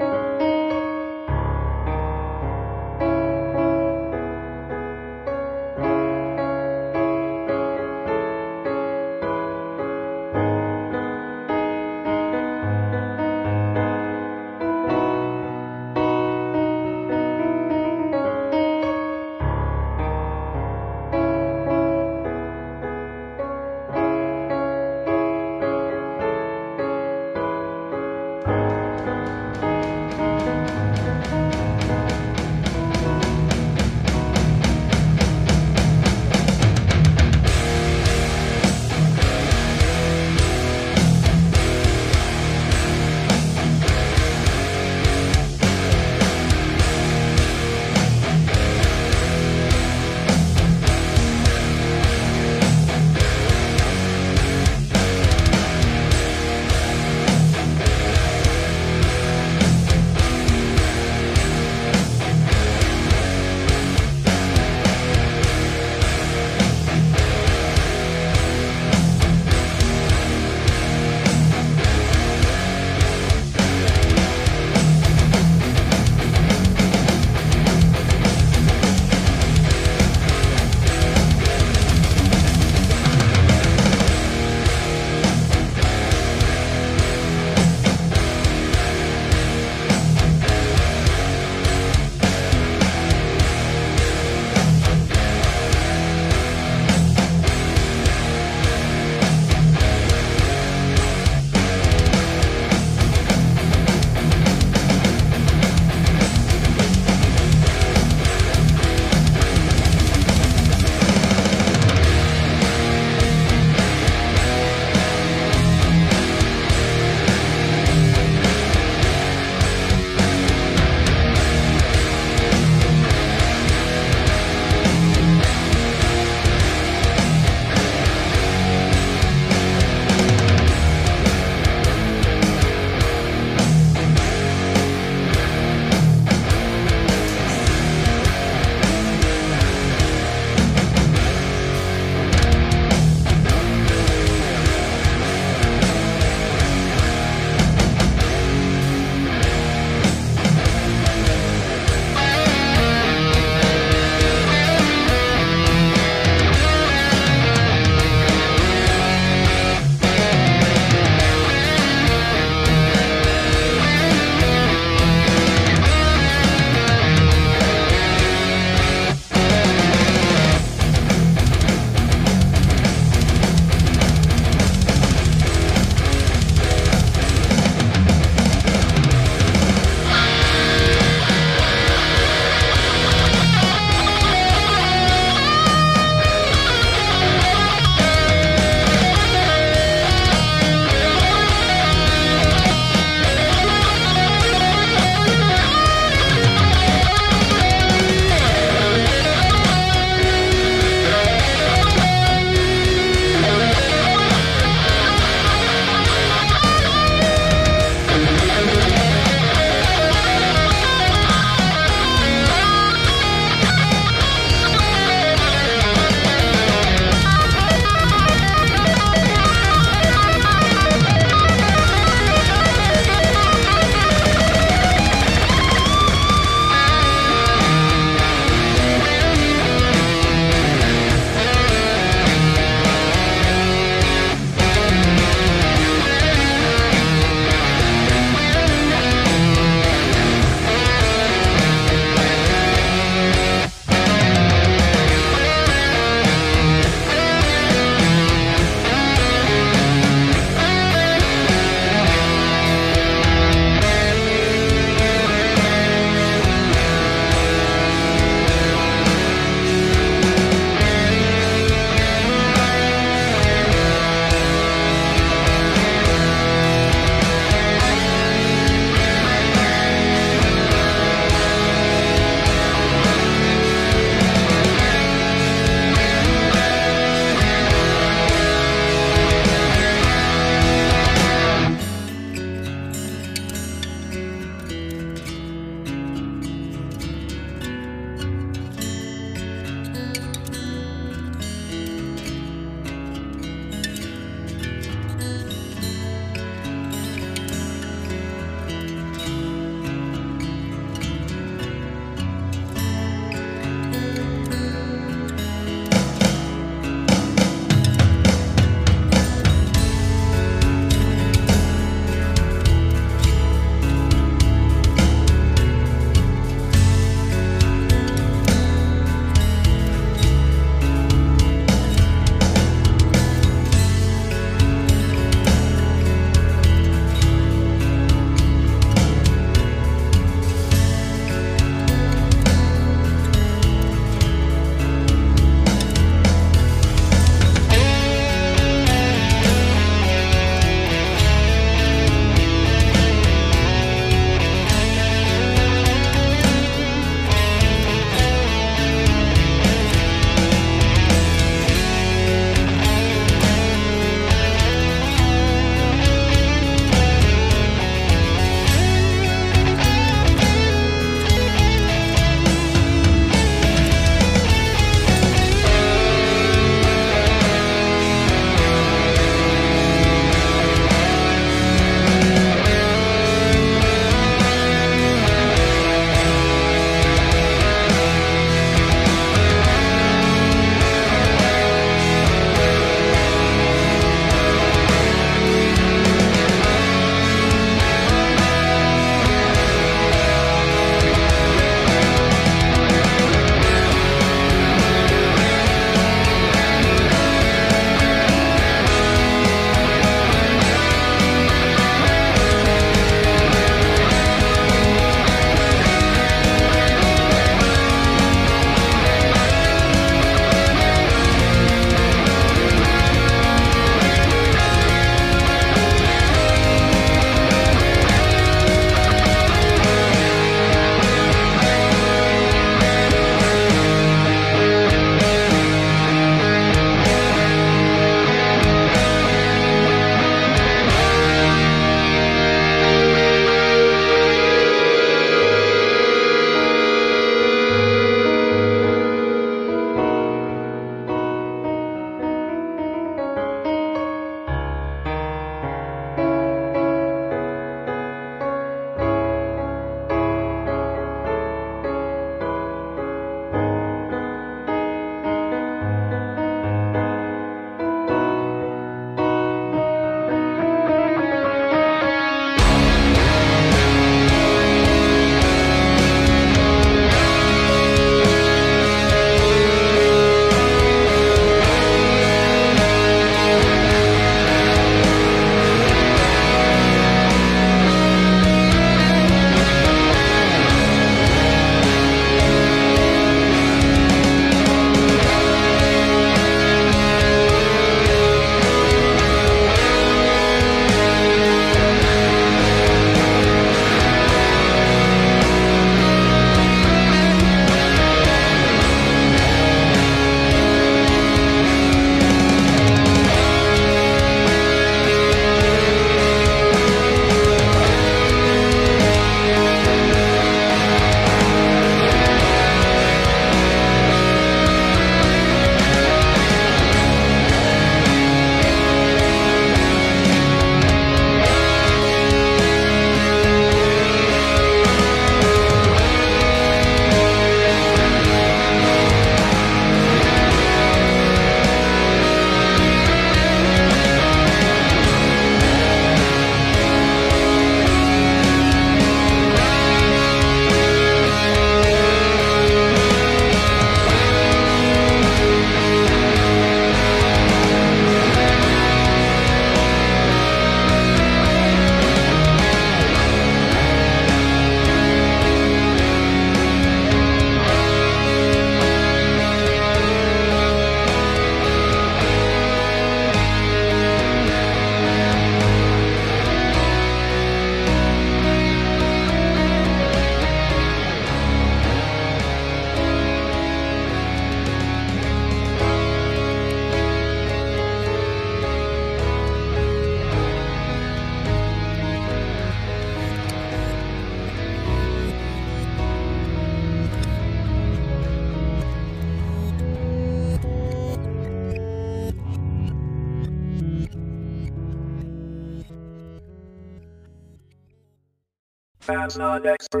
Experts.